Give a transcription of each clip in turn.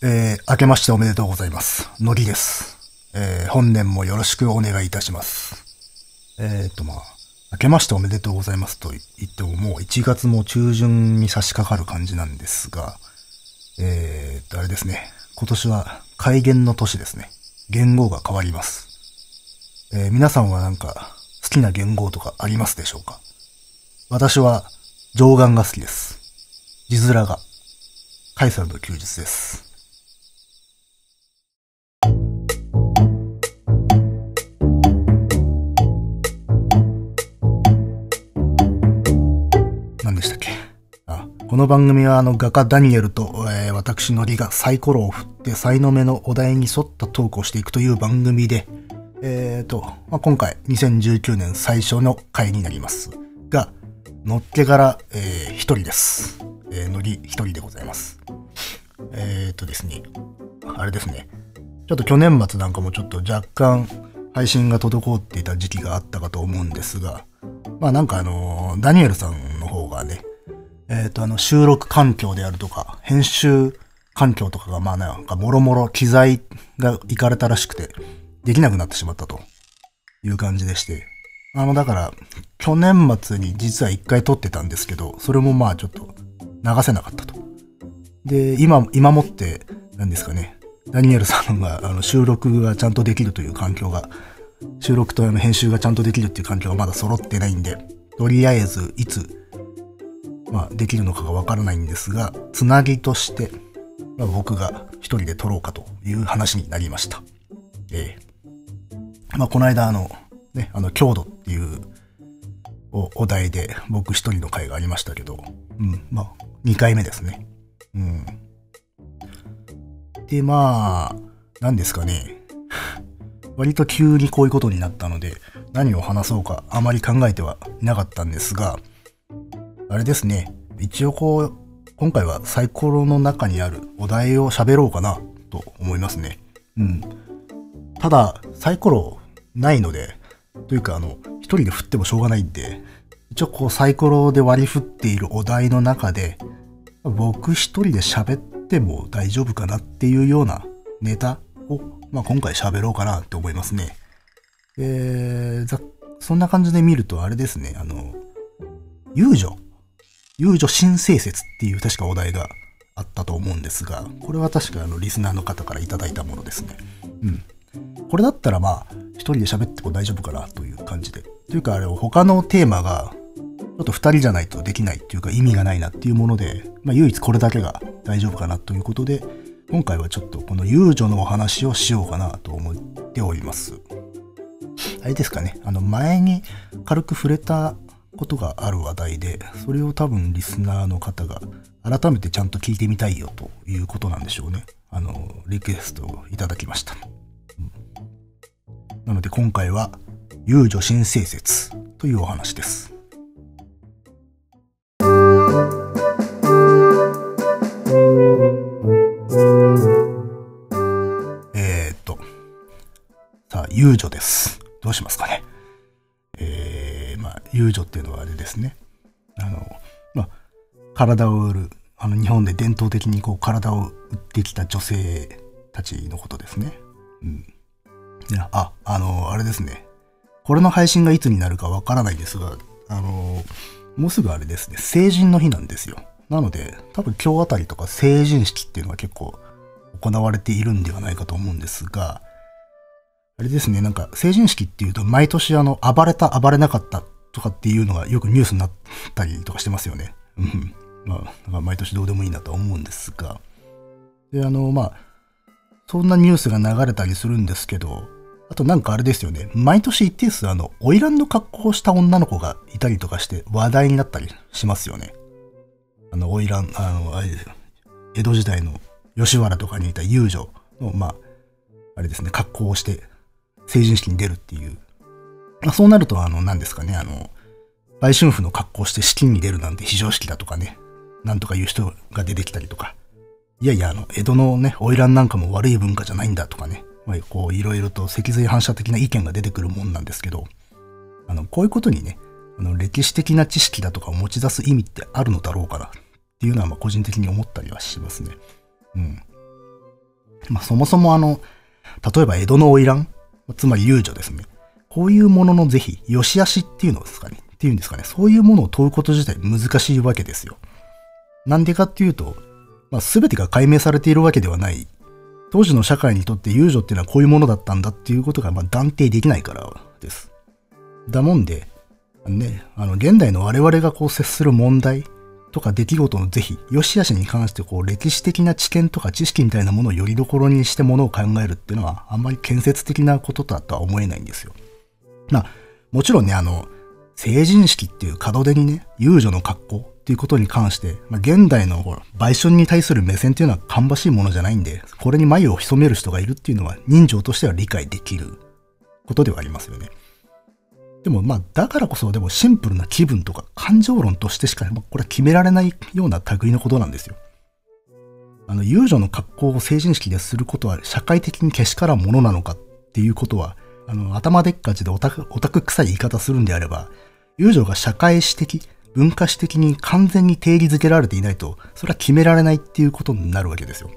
えー、明けましておめでとうございます。のりです。えー、本年もよろしくお願いいたします。えーと、まあ、明けましておめでとうございますと言ってももう1月も中旬に差し掛かる感じなんですが、えーと、あれですね。今年は改元の年ですね。元号が変わります。えー皆さんはなんか好きな元号とかありますでしょうか？私は上眼が好きです。字面が。カイサルの休日です。この番組はあの画家ダニエルと、えー私のりがサイコロを振って才の目のお題に沿ったトークをしていくという番組で、えーと、まあ、今回2019年最初の回になりますが、のっけから、えー一人です。えー、のり一人でございます。えーとですね、あれですね。ちょっと去年末なんかもちょっと若干配信が滞っていた時期があったかと思うんですが、まあなんかあのダニエルさんの方がね、えっ、とあの収録環境であるとか、編集環境とかがまあなんかもろもろ機材がいかれたらしくて、できなくなってしまったと。いう感じでして、あのだから去年末に実は一回撮ってたんですけど、それもまあちょっと流せなかったと。で、今、今もって、何ですかね、ダニエルさんがあの収録がちゃんとできるという環境が、収録とあの編集がちゃんとできるっていう環境がまだ揃ってないんで、とりあえずいつ、まあ、できるのかがわからないんですが、つなぎとして、まあ、僕が一人で撮ろうかという話になりました。ええまあ、この間あの、ね、あの、強度っていうおお題で僕一人の回がありましたけど、うん、まあ、2回目ですね。うん。で、まあ、何ですかね。割と急にこういうことになったので、何を話そうかあまり考えてはいなかったんですが、あれですね。一応こう、今回はサイコロの中にあるお題を喋ろうかなと思いますね。うん。ただ、サイコロないので、というかあの、一人で振ってもしょうがないんで、一応こうサイコロで割り振っているお題の中で、僕一人で喋っても大丈夫かなっていうようなネタを、まあ、今回喋ろうかなって思いますね。えー、そんな感じで見るとあれですね、あの、遊女。遊女新生説っていう確かお題があったと思うんですが、これは確かあのリスナーの方からいただいたものですね。うん。これだったらまあ、一人で喋っても大丈夫かなという感じで。というかあれを、他のテーマが、ちょっと二人じゃないとできないっていうか意味がないなっていうもので、まあ唯一これだけが大丈夫かなということで、今回はちょっとこの遊女のお話をしようかなと思っております。あれですかね、あの前に軽く触れたことがある話題で、それを多分リスナーの方が改めてちゃんと聞いてみたいよということなんでしょうね。あの、リクエストをいただきました。なので今回は、遊女新生説というお話です。えー、っと、さあ、遊女です。どうしますかね。遊女っていうのはあれですね。あの、まあ、体を売る、あの、日本で伝統的にこう、体を売ってきた女性たちのことですね。うん。いや、あ、あの、あれですね。これの配信がいつになるかわからないですが、あの、もうすぐあれですね、成人の日なんですよ。なので、多分今日あたりとか成人式っていうのが結構行われているんではないかと思うんですが、あれですね、なんか成人式っていうと毎年あの、暴れた、暴れなかったとかっていうのがよくニュースになったりとかしてますよね。うん。まあ、か毎年どうでもいいなとは思うんですが。で、あの、まあ、そんなニュースが流れたりするんですけど、あとなんかあれですよね。毎年一定数あの、花魁の格好をした女の子がいたりとかして話題になったりしますよね。あの、花魁、あの、あれですよ。江戸時代の吉原とかにいた遊女の、まあ、あれですね、格好をして成人式に出るっていう。まあ、そうなると、あの、何ですかね、あの、売春婦の格好して式に出るなんて非常識だとかね、なんとかいう人が出てきたりとか。いやいや、あの、江戸のね、花魁なんかも悪い文化じゃないんだとかね、まあ、こう、いろいろと脊髄反射的な意見が出てくるもんなんですけど、あの、こういうことにね、あの、歴史的な知識だとかを持ち出す意味ってあるのだろうかなっていうのは、まあ、個人的に思ったりはしますね。うん。まあ、そもそもあの、例えば江戸の花魁、つまり遊女ですね。こういうものの是非、良し悪しっていうのですかね。っていうんですかね。そういうものを問うこと自体難しいわけですよ。なんでかっていうと、まあ、全てが解明されているわけではない当時の社会にとって遊女っていうのはこういうものだったんだっていうことがま断定できないからです。だもんで、ね、あの、現代の我々がこう接する問題とか出来事の是非、良し悪しに関してこう歴史的な知見とか知識みたいなものをよりどころにしてものを考えるっていうのはあんまり建設的なことだとは思えないんですよ。まあ、もちろんね、あの、成人式っていう門出にね、遊女の格好っていうことに関して、まあ、現代のほら、売春に対する目線っていうのは芳しいものじゃないんで、これに眉を潜める人がいるっていうのは人情としては理解できることではありますよね。でもまあ、だからこそでもシンプルな気分とか感情論としてしか、まあ、これは決められないような類のことなんですよ。あの、遊女の格好を成人式ですることは社会的にけしからんものなのかっていうことは、あの、頭でっかちでオタク、オタク臭い言い方するんであれば、遊女が社会史的、文化史的に完全に定義づけられていないと、それは決められないっていうことになるわけですよ。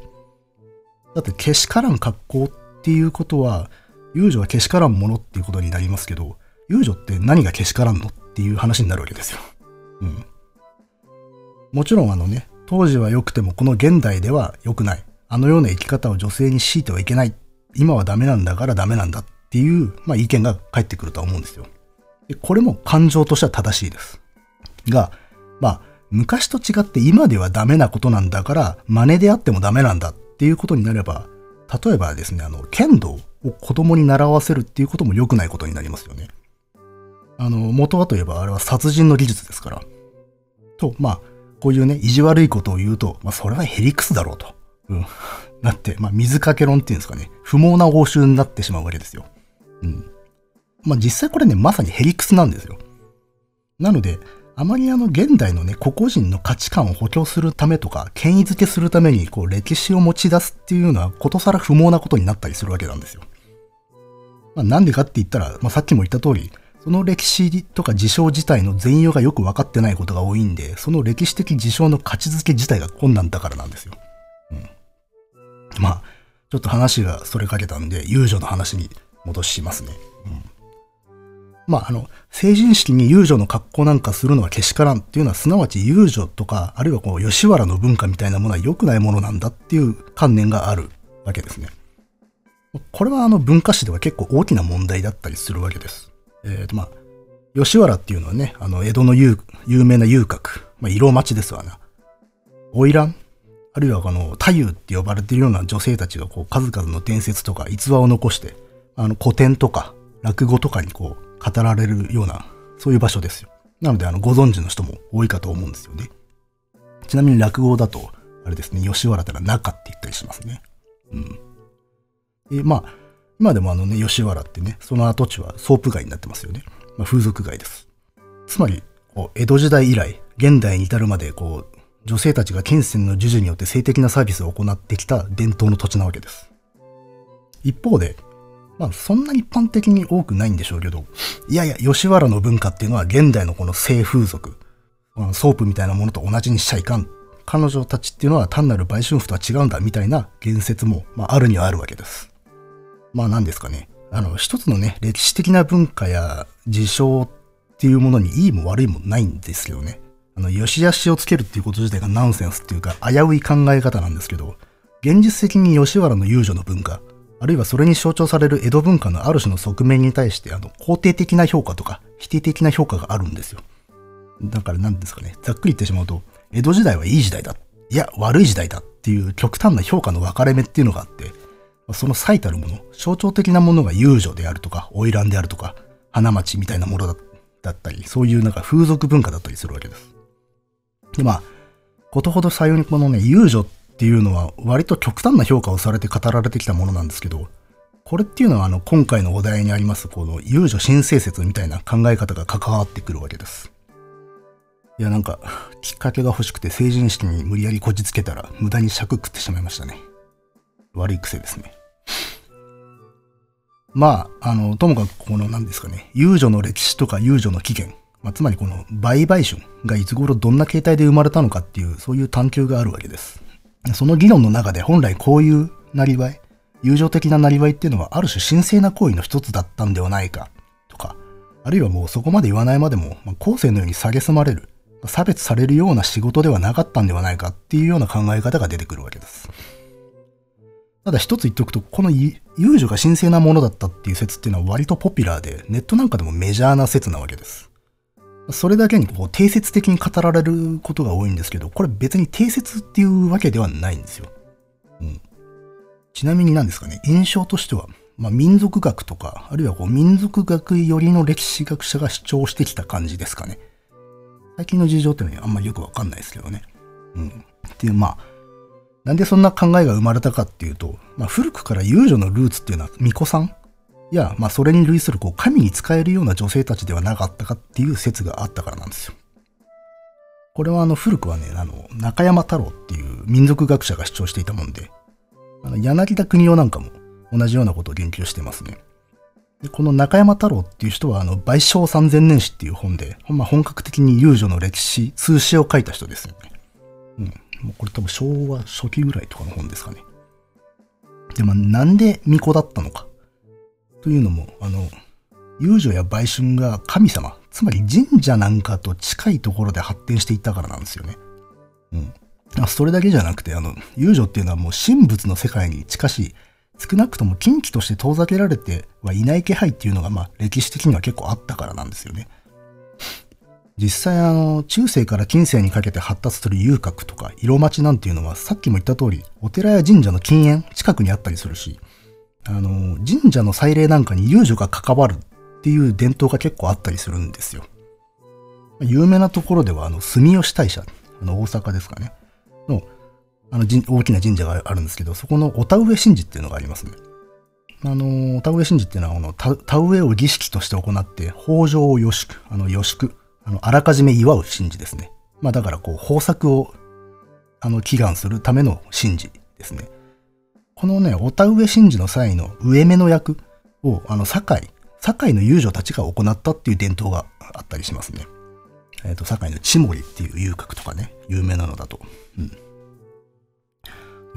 だって、けしからん格好っていうことは、遊女はけしからんものっていうことになりますけど、遊女って何がけしからんのっていう話になるわけですよ。うん。もちろんあのね、当時は良くてもこの現代では良くない。あのような生き方を女性に強いてはいけない。今はダメなんだからダメなんだっっていう、まあ、意見が返ってくるとは思うんですよ。でこれも感情としては正しいです。が、まあ、昔と違って今ではダメなことなんだから、真似であってもダメなんだっていうことになれば、例えばですね、あの、剣道を子供に習わせるっていうことも良くないことになりますよね。あの、元はといえばあれは殺人の技術ですから。と、まあ、こういうね、意地悪いことを言うと、まあ、それはヘリクスだろうと。うん。なって、まあ、水かけ論っていうんですかね。不毛な報酬になってしまうわけですよ。うん。まあ、実際これね、まさにヘリクスなんですよ。なので、あまりあの現代のね、個々人の価値観を補強するためとか、権威づけするためにこう歴史を持ち出すっていうのはことさら不毛なことになったりするわけなんですよ。まあ、なんでかって言ったら、まあ、さっきも言った通り、その歴史とか事象自体の全容がよく分かってないことが多いんで、その歴史的事象の価値づけ自体が困難だからなんですよ。うん。まあ、ちょっと話がそれかけたんで、遊女の話に戻しますね。うん。まあ、あの、成人式に遊女の格好なんかするのはけしからんっていうのは、すなわち遊女とか、あるいはこう、吉原の文化みたいなものは良くないものなんだっていう観念があるわけですね。これはあの文化史では結構大きな問題だったりするわけです。えっ、ー、と、まあ、吉原っていうのはね、あの、江戸の有有名な遊郭、まあ、色町ですわな。花魁あるいはこの、太夫って呼ばれているような女性たちがこう、数々の伝説とか逸話を残して、あの、古典とか、落語とかにこう、語られるような、そういう場所ですよ。なので、あの、ご存知の人も多いかと思うんですよね。ちなみに落語だと、あれですね、吉原ってのは中って言ったりしますね。うん。え、まあ、今でもあのね、吉原ってね、その跡地はソープ街になってますよね。まあ、風俗街です。つまり、江戸時代以来、現代に至るまで、こう、女性たちが金銭の授受によって性的なサービスを行ってきた伝統の土地なわけです。一方で、まあそんな一般的に多くないんでしょうけど、いやいや、吉原の文化っていうのは現代のこの性風俗、ソープみたいなものと同じにしちゃいかん。彼女たちっていうのは単なる売春婦とは違うんだみたいな言説も、まあ、あるにはあるわけです。まあ何ですかね。あの、一つのね、歴史的な文化や事象っていうものにいいも悪いもないんですけどね。あの、良し悪しをつけるっていうこと自体がナンセンスっていうか危うい考え方なんですけど、現実的に吉原の遊女の文化、あるいはそれに象徴される江戸文化のある種の側面に対して、あの、肯定的な評価とか否定的な評価があるんですよ。だから何ですかね、ざっくり言ってしまうと、江戸時代はいい時代だ。いや、悪い時代だっていう極端な評価の分かれ目っていうのがあって、その最たるもの、象徴的なものが遊女であるとか、花魁であるとか、花町みたいなものだったり、そういうなんか風俗文化だったりするわけです。で、まあ、ことほどさようにこのね、遊女っていうのは割と極端な評価をされて語られてきたものなんですけど、これっていうのはあの、今回のお題にあります、この遊女新生説みたいな考え方が関わってくるわけです。いや、なんか、きっかけが欲しくて成人式に無理やりこじつけたら無駄に尺食ってしまいましたね。悪い癖ですね。まあ、あの、ともかくこの何ですかね、遊女の歴史とか遊女の起源、まあ、つまりこの売買春がいつ頃どんな形態で生まれたのかっていう、そういう探求があるわけです。その議論の中で本来こういうなりわい、友情的ななりわいっていうのはある種神聖な行為の一つだったんではないか、とか、あるいはもうそこまで言わないまでも、まあ、後世のように蔑まれる、差別されるような仕事ではなかったんではないかっていうような考え方が出てくるわけです。ただ一つ言っておくと、この遊女が神聖なものだったっていう説っていうのは割とポピュラーで、ネットなんかでもメジャーな説なわけです。それだけにこう定説的に語られることが多いんですけど、これ別に定説っていうわけではないんですよ。うん。ちなみに何ですかね、印象としては、まあ、民族学とか、あるいはこう民族学寄りの歴史学者が主張してきた感じですかね。最近の事情っていうのはあんまりよくわかんないですけどね。うん。っていう、まあ、なんでそんな考えが生まれたかっていうと、まあ、古くから遊女のルーツっていうのは巫女さんや、まあ、それに類するこう神に仕えるような女性たちではなかったかっていう説があったからなんですよ。これはあの古くはね、あの、中山太郎っていう民族学者が主張していたもんで、あの柳田国夫なんかも同じようなことを言及してますね。でこの中山太郎っていう人は、あの、賠償三千年史っていう本で、まあ、本格的に遊女の歴史、通史を書いた人ですよね。うん。もうこれ多分昭和初期ぐらいとかの本ですかね。で、まあ、なんで巫女だったのか。というのも、あの、遊女や売春が神様、つまり神社なんかと近いところで発展していったからなんですよね。うん。それだけじゃなくて、あの、遊女っていうのはもう神仏の世界に近しい、少なくとも近畿として遠ざけられてはいない気配っていうのが、まあ、歴史的には結構あったからなんですよね。実際あの、中世から近世にかけて発達する遊郭とか色町なんていうのはさっきも言った通り、お寺や神社の禁煙近くにあったりするし、あの、神社の祭礼なんかに遊女が関わるっていう伝統が結構あったりするんですよ。有名なところでは、あの、住吉大社、あの、大阪ですかね。の、あの、大きな神社があるんですけど、そこのお田植え神事っていうのがありますね。あの、お田植え神事っていうのは、あの、田植えを儀式として行って、豊穣をよしく、あの、よしく、あの、あらかじめ祝う神事ですね。まあ、だから、こう、豊作を、あの、祈願するための神事ですね。このね、お田植え神事の際の植目の役を、あの、堺、堺の遊女たちが行ったっていう伝統があったりしますね。えっ、ー、と、堺の千森っていう遊郭とかね、有名なのだと。うん。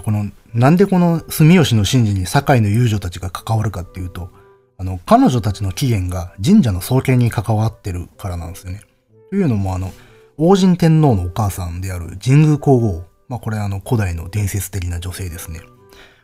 この、なんでこの住吉の神事に堺の遊女たちが関わるかっていうと、あの、彼女たちの起源が神社の創建に関わってるからなんですよね。というのも、あの、王神天皇のお母さんである神宮皇后。まあ、これあの、古代の伝説的な女性ですね。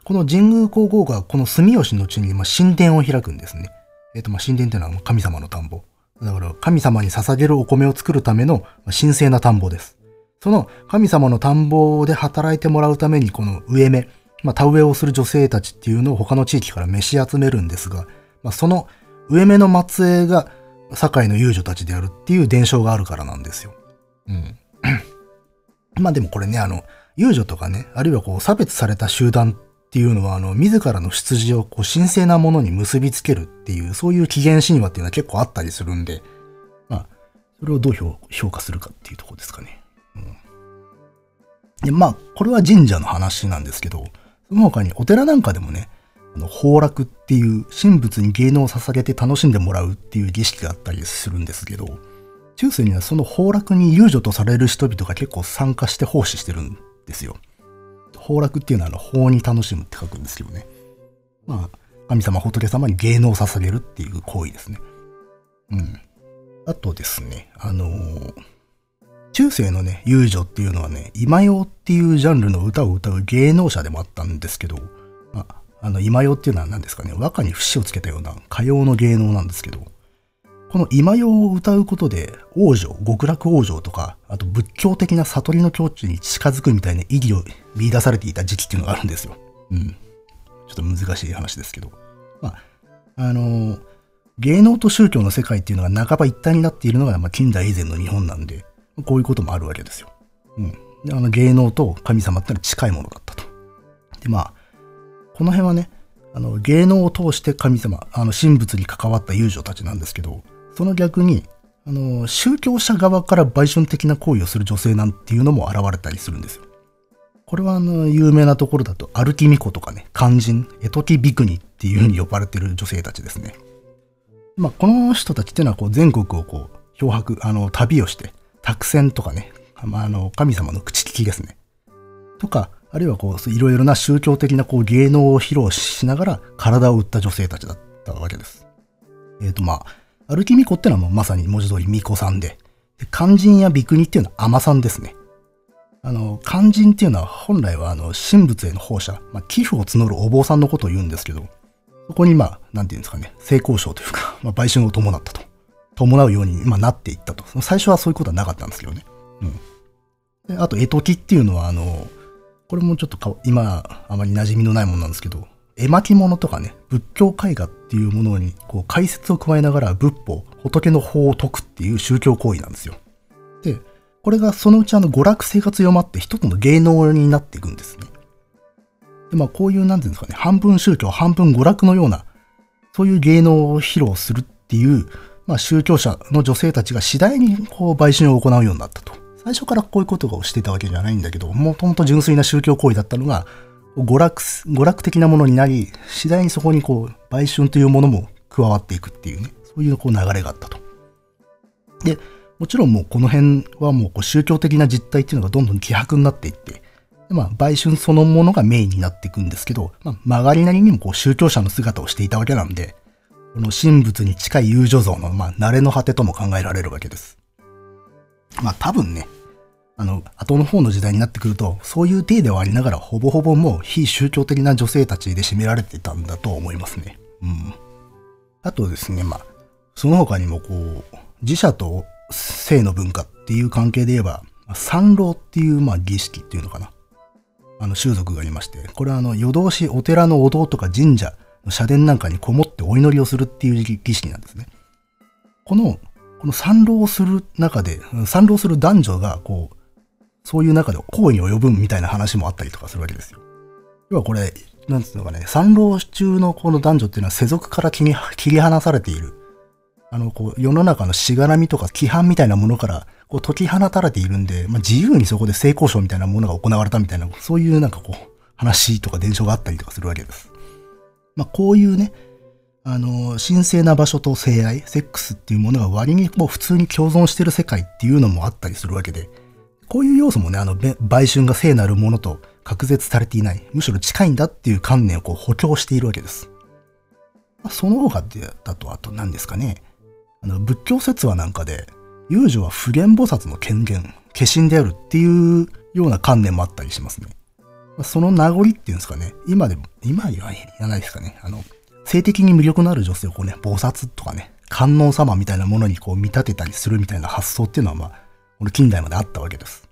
この神宮皇后がこの住吉の地に、まあ、神殿を開くんですね。えっ、ー、と、ま、神殿っていうのは神様の田んぼ。だから、神様に捧げるお米を作るための神聖な田んぼです。その神様の田んぼで働いてもらうためにこの植え目、まあ、田植えをする女性たちっていうのを他の地域から召し集めるんですが、まあ、その植え目の末裔が堺の遊女たちであるっていう伝承があるからなんですよ。うん。まあでもこれね、あの、遊女とかね、あるいはこう差別された集団っていうのは、あの、自らの出自をこう神聖なものに結びつけるっていう、そういう起源神話っていうのは結構あったりするんで、まあ、それをどう評価するかっていうとこですかね。うんで、まあ、これは神社の話なんですけど、その他にお寺なんかでもね、あの、崩落っていう神仏に芸能を捧げて楽しんでもらうっていう儀式があったりするんですけど、中世にはその崩落に遊女とされる人々が結構参加して奉仕してるんですよ。崩落っていうのは、法に楽しむって書くんですけどね。まあ、神様仏様に芸能を捧げるっていう行為ですね。うん。あとですね、あのー中世のね、遊女っていうのはね、今用っていうジャンルの歌を歌う芸能者でもあったんですけど、まあ、あの、今用っていうのは何ですかね、和歌に節をつけたような歌謡の芸能なんですけど、この今用を歌うことで、王女、極楽王女とか、あと仏教的な悟りの境地に近づくみたいな意義を見出されていた時期っていうのがあるんですよ。うん。ちょっと難しい話ですけど。まあ、あのー、芸能と宗教の世界っていうのが半ば一体になっているのが、まあ、近代以前の日本なんで、こういうこともあるわけですよ。うん。で、あの芸能と神様ってのは近いものだったと。で、まあ、この辺はね、あの、芸能を通して神様、あの、神仏に関わった遊女たちなんですけど、その逆に、あの、宗教者側から売春的な行為をする女性なんていうのも現れたりするんですよ。これはあの、有名なところだと、歩き巫女とかね、肝心、絵解きビクニっていう風に呼ばれてる女性たちですね。まあ、この人たちっていうのはこう全国をこう、漂白、あの、旅をして、託戦とかね、まあ、あの、神様の口利きですね。とか、あるいはこう、いろいろな宗教的なこう芸能を披露しながら体を売った女性たちだったわけです。えっ、ー、とまあ、アルキミコってのはもうまさに文字通り巫女さんで、で肝心やビクニっていうのは甘さんですね。あの、肝心っていうのは本来はあの、神仏への放射、まあ、寄付を募るお坊さんのことを言うんですけど、そこにまあ、なんていうんですかね、成功賞というか、まあ、売春を伴ったと。伴うように、まあ、なっていったと。最初はそういうことはなかったんですけどね。うん。であと、絵解きっていうのは、あの、これもちょっと今、あまり馴染みのないものなんですけど、絵巻物とかね、仏教絵画っていうものに、こう、解説を加えながら仏法、仏の法を解くっていう宗教行為なんですよ。で、これがそのうちあの娯楽生活読まって一つの芸能になっていくんですね。で、まあこういう、なんていうんですかね、半分宗教、半分娯楽のような、そういう芸能を披露するっていう、まあ宗教者の女性たちが次第にこう売春を行うようになったと。最初からこういうことをしてたわけじゃないんだけど、もともと純粋な宗教行為だったのが、娯楽、娯楽的なものになり、次第にそこにこう、売春というものも加わっていくっていうね、そういうこう流れがあったと。で、もちろんもうこの辺はもうこう宗教的な実態っていうのがどんどん希薄になっていって、でまあ、売春そのものがメインになっていくんですけど、まあ、曲がりなりにもこう宗教者の姿をしていたわけなんで、この神仏に近い友女像の、まあ、慣れの果てとも考えられるわけです。まあ多分ね、あの、後の方の時代になってくると、そういう体ではありながら、ほぼほぼもう非宗教的な女性たちで占められてたんだと思いますね。うん。あとですね、まあ、その他にもこう、自社と性の文化っていう関係で言えば、三老っていう、まあ、儀式っていうのかな。あの、習俗がありまして、これはあの、夜通しお寺のお堂とか神社の社殿なんかにこもってお祈りをするっていう儀式なんですね。この、この参浪する中で、参浪する男女が、こう、そういう中で行為に及ぶみたいな話もあったりとかするわけですよ。要はこれ、なんつうのかね、参浪中のこの男女っていうのは世俗から切り離されている。あの、こう、世の中のしがらみとか規範みたいなものから、こう、解き放たれているんで、まあ、自由にそこで性交渉みたいなものが行われたみたいな、そういうなんかこう、話とか伝承があったりとかするわけです。まあ、こういうね、あの、神聖な場所と性愛、セックスっていうものが割にこう普通に共存してる世界っていうのもあったりするわけで、こういう要素もね、あの、売春が聖なるものと隔絶されていない、むしろ近いんだっていう観念をこう補強しているわけです。まその他でだと、あと何ですかね。あの、仏教説話なんかで、遊女は普賢菩薩の権限、化身であるっていうような観念もあったりしますね。その名残っていうんですかね。今でも、今言わないですかね。あの、性的に魅力のある女性をこうね、菩薩とかね、観音様みたいなものにこう見立てたりするみたいな発想っていうのは、まあ、この近代まであったわけです。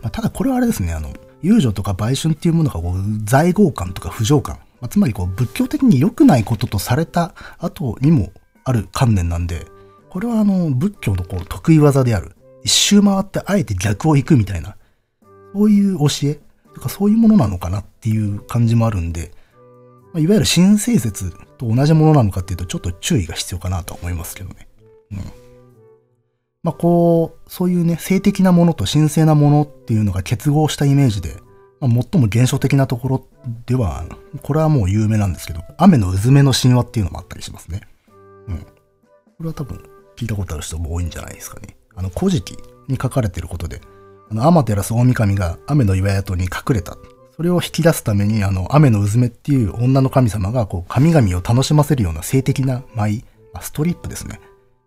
まあ、ただこれはあれですね、あの、遊女とか売春っていうものがこう在合感とか不浄感、まあ、つまりこう仏教的に良くないこととされた後にもある観念なんで、これはあの仏教のこう得意技である。一周回ってあえて逆を行くみたいな、そういう教えとかそういうものなのかなっていう感じもあるんで、まあ、いわゆる新生説と同じものなのかっていうとちょっと注意が必要かなと思いますけどね。うん。まあこう、そういうね、性的なものと神聖なものっていうのが結合したイメージで、まあ、最も現象的なところでは、これはもう有名なんですけど、雨のうずめの神話っていうのもあったりしますね。うん。これは多分聞いたことある人も多いんじゃないですかね。あの、古事記に書かれてることで、あの、アマテラス大神が雨の岩宿に隠れた。それを引き出すために、あの、雨のうずめっていう女の神様が、こう、神々を楽しませるような性的な舞、ストリップですね。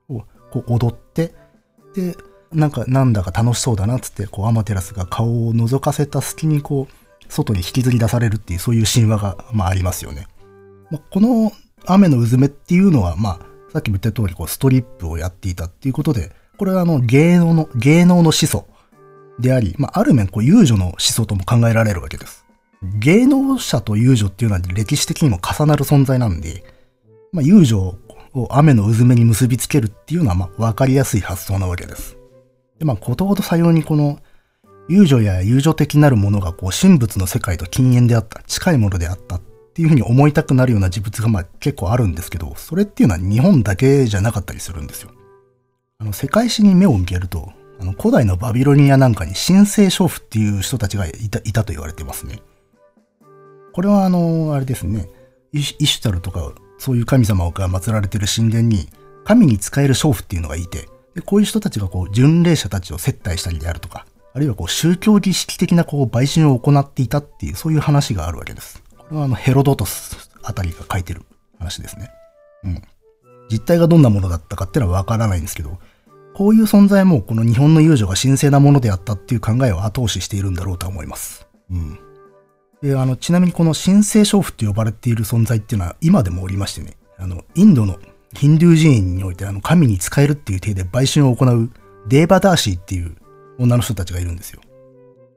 を、こう、踊って、で、なんか、なんだか楽しそうだなっつって、こう、アマテラスが顔を覗かせた隙に、こう、外に引きずり出されるっていう、そういう神話が、まあ、ありますよね。まあ、この雨のうずめっていうのは、まあ、さっきも言った通り、こう、ストリップをやっていたっていうことで、これはあの、芸能の、芸能の始祖であり、まあ、ある面、こう、遊女の始祖とも考えられるわけです。芸能者と遊女っていうのは歴史的にも重なる存在なんで、まあ、遊女雨の渦めに結びつけるっていうのは、まあ、わかりやすい発想なわけです。で、まあ、ことごとさようにこの、友情や友情的なるものが、こう、神仏の世界と禁煙であった、近いものであったっていうふうに思いたくなるような事物が、まあ、結構あるんですけど、それっていうのは日本だけじゃなかったりするんですよ。あの、世界史に目を向けると、あの、古代のバビロニアなんかに神聖娼婦っていう人たちがいた、いたと言われてますね。これはあの、あれですね、イシュタルとかそういう神様が祀られている神殿に、神に仕える娼婦っていうのがいて、でこういう人たちがこう、巡礼者たちを接待したりであるとか、あるいはこう宗教儀式的なこう売春を行っていたっていう、そういう話があるわけです。これはあのヘロドトスあたりが書いてる話ですね。うん。実態がどんなものだったかっていうのはわからないんですけど、こういう存在もこの日本の遊女が神聖なものであったっていう考えを後押ししているんだろうとは思います。うん。で、あの、ちなみにこの神聖娼婦って呼ばれている存在っていうのは今でもおりましてね、あの、インドのヒンドゥー寺院においてあの、神に仕えるっていう体で売春を行うデーバダーシーっていう女の人たちがいるんですよ。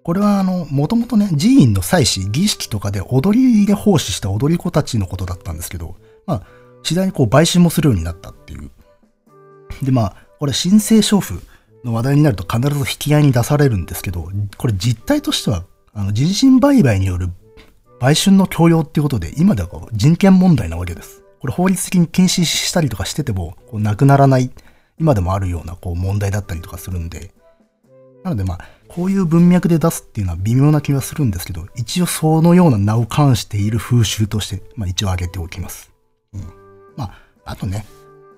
これはあの、もともとね、寺院の祭祀、儀式とかで踊りで奉仕した踊り子たちのことだったんですけど、まあ、次第にこう売春もするようになったっていう。で、まあ、これ神聖娼婦の話題になると必ず引き合いに出されるんですけど、これ実態としては、あの、人身売買による売春の強要っていうことで、今ではこう人権問題なわけです。これ法律的に禁止したりとかしてても、こうなくならない、今でもあるようなこう問題だったりとかするんで、なのでまあ、こういう文脈で出すっていうのは微妙な気はするんですけど、一応そのような名を冠している風習として、まあ一応挙げておきます。うん。まあ、あとね、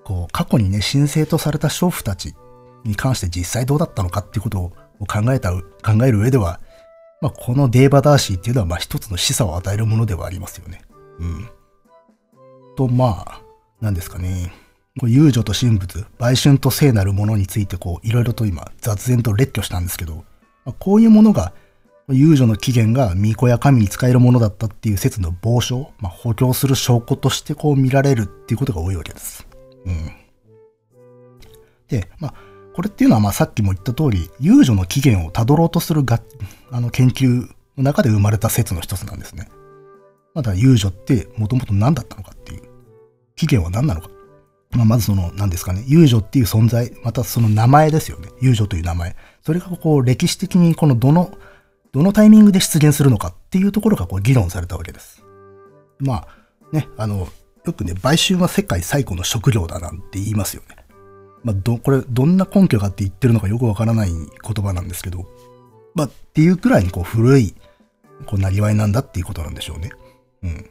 こう、過去にね、神聖とされた娼婦たちに関して実際どうだったのかっていうことを考えた、考える上では、まあ、このデーバダーシーっていうのは、まあ一つの示唆を与えるものではありますよね。うん。と、まあ、なんですかね。遊女と神仏、売春と聖なるものについて、こう、いろいろと今、雑然と列挙したんですけど、まあ、こういうものが、遊女の起源が巫女や神に使えるものだったっていう説の傍証、まあ、補強する証拠としてこう見られるっていうことが多いわけです。うん。で、まあ、これっていうのはまあさっきも言った通り、遊女の起源をたどろうとするがあの研究の中で生まれた説の一つなんですね。まだ遊女ってもともと何だったのかっていう。起源は何なのか。まあ、まずその、何ですかね、遊女っていう存在、またその名前ですよね。遊女という名前。それがこう歴史的にこのどの、どのタイミングで出現するのかっていうところがこう議論されたわけです。まあ、ね、あの、よくね、売春は世界最古の食料だなんて言いますよね。まあ、ど、これ、どんな根拠があって言ってるのかよくわからない言葉なんですけど、まあ、っていうくらいにこう古い、こう、なりわいなんだっていうことなんでしょうね。うん。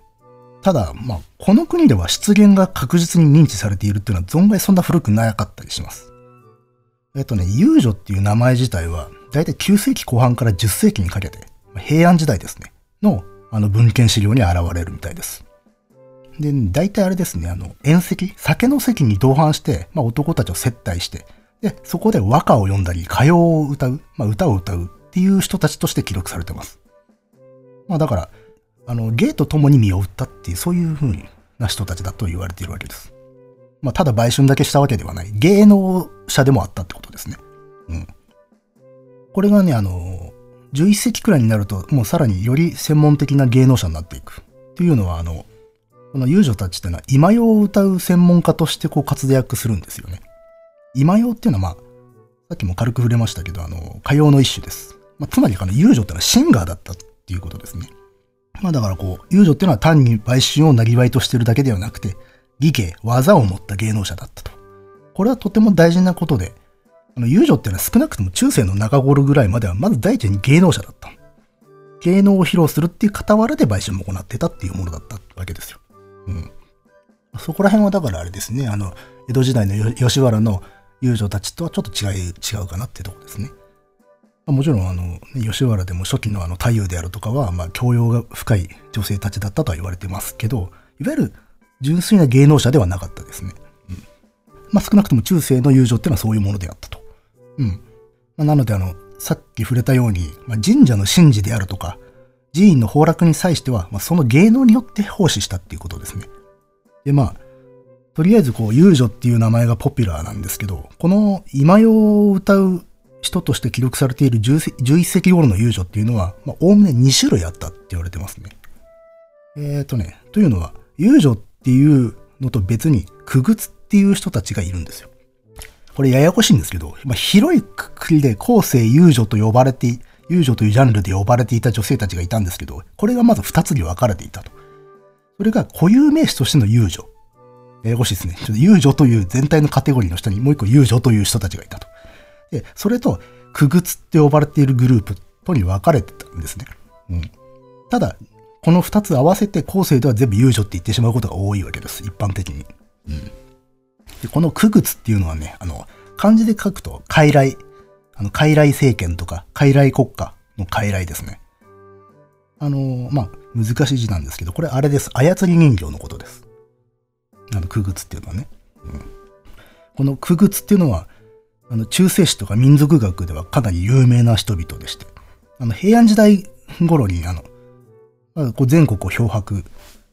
ただ、まあ、この国では出現が確実に認知されているっていうのは存外そんな古くなかったりします。えっとね、遊女っていう名前自体は、だいたい9世紀後半から10世紀にかけて、平安時代ですね、の、あの文献資料に現れるみたいです。で、大体あれですね、あの、宴席、酒の席に同伴して、まあ男たちを接待して、で、そこで和歌を読んだり、歌謡を歌う、まあ歌を歌うっていう人たちとして記録されてます。まあだから、あの、芸と共に身を売ったっていう、そういう風な人たちだと言われているわけです。まあただ売春だけしたわけではない。芸能者でもあったってことですね。うん。これがね、あの、11世紀くらいになると、もうさらにより専門的な芸能者になっていく。っていうのは、あの、この遊女たちっていうのは今用を歌う専門家としてこう活躍するんですよね。今用っていうのはまあ、さっきも軽く触れましたけど、あの、歌謡の一種です。まあ、つまりあの遊女ってのはシンガーだったっていうことですね。まあだからこう、遊女っていうのは単に売春をなりわいとしてるだけではなくて、技芸、技を持った芸能者だったと。これはとても大事なことで、あの、遊女っていうのは少なくとも中世の中頃ぐらいまではまず第一に芸能者だった。芸能を披露するっていう傍らで売春も行ってたっていうものだったわけですよ。うん。そこら辺はだからあれですね、あの、江戸時代の吉原の遊女たちとはちょっと違い、違うかなっていうとこですね。もちろん、あの、吉原でも初期のあの太夫であるとかは、まあ、教養が深い女性たちだったとは言われてますけど、いわゆる純粋な芸能者ではなかったですね。うん。まあ、少なくとも中世の友情っていうのはそういうものであったと。うん。まあ、なので、あの、さっき触れたように、まあ、神社の神事であるとか、寺院の崩落に際しては、まあ、その芸能によって奉仕したっていうことですね。で、まあ、とりあえずこう、遊女っていう名前がポピュラーなんですけど、この今用を歌う人として記録されている11世紀頃の遊女っていうのは、まあ、おおむね2種類あったって言われてますね。えっ、ー、とね、というのは、遊女っていうのと別に、くぐつっていう人たちがいるんですよ。これややこしいんですけど、まあ、広いくくりで後世遊女と呼ばれて、遊女というジャンルで呼ばれていた女性たちがいたんですけど、これがまず2つに分かれていたと。それが固有名詞としての遊女。ややこしいですね。ちょっと遊女という全体のカテゴリーの下にもう一個遊女という人たちがいたと。で、それと、くぐつって呼ばれているグループとに分かれてたんですね。うん。ただ、この二つ合わせて後世では全部遊女って言ってしまうことが多いわけです。一般的に。うん。で、このくぐつっていうのはね、あの、漢字で書くと、傀儡。あの、傀儡政権とか、傀儡国家の傀儡ですね。あの、まあ、難しい字なんですけど、これあれです。操り人形のことです。あの、クグツっていうのはね。うん、このクグツっていうのは、あの、中世史とか民族学ではかなり有名な人々でして、あの、平安時代頃に、あの、まあ、こう全国を漂白、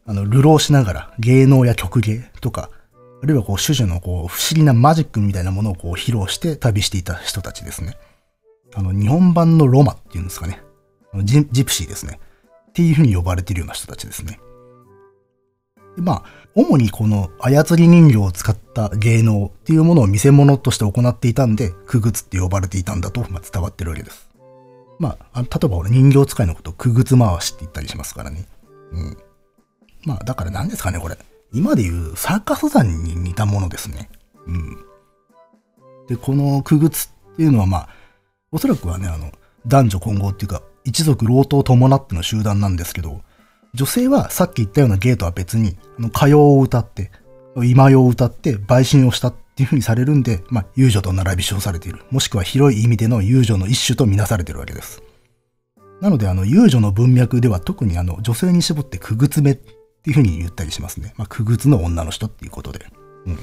あの、流浪しながら芸能や曲芸とか、あるいはこう、種々のこう、不思議なマジックみたいなものをこう、披露して旅していた人たちですね。あの、日本版のロマっていうんですかね。ジジプシーですね。っていうふうに呼ばれているような人たちですね。でまあ、主にこの操り人形を使った芸能っていうものを見せ物として行っていたんで、クグツって呼ばれていたんだと、まあ、伝わってるわけです。まあ、例えば俺人形使いのことをクグツ回しって言ったりしますからね。うん。まあ、だから何ですかね、これ。今でいうサーカス団に似たものですね。うん。で、このクグツっていうのはまあ、おそらくはね、あの、男女混合っていうか、一族老頭伴っての集団なんですけど、女性はさっき言ったような芸とは別に、あの歌謡を歌って、今用を歌って売春をしたっていう風にされるんで、まあ、遊女と並び称されている。もしくは広い意味での遊女の一種とみなされているわけです。なので、あの、遊女の文脈では特にあの、女性に絞ってくぐつめっていう風に言ったりしますね。まあ、くぐつの女の人っていうことで。うん。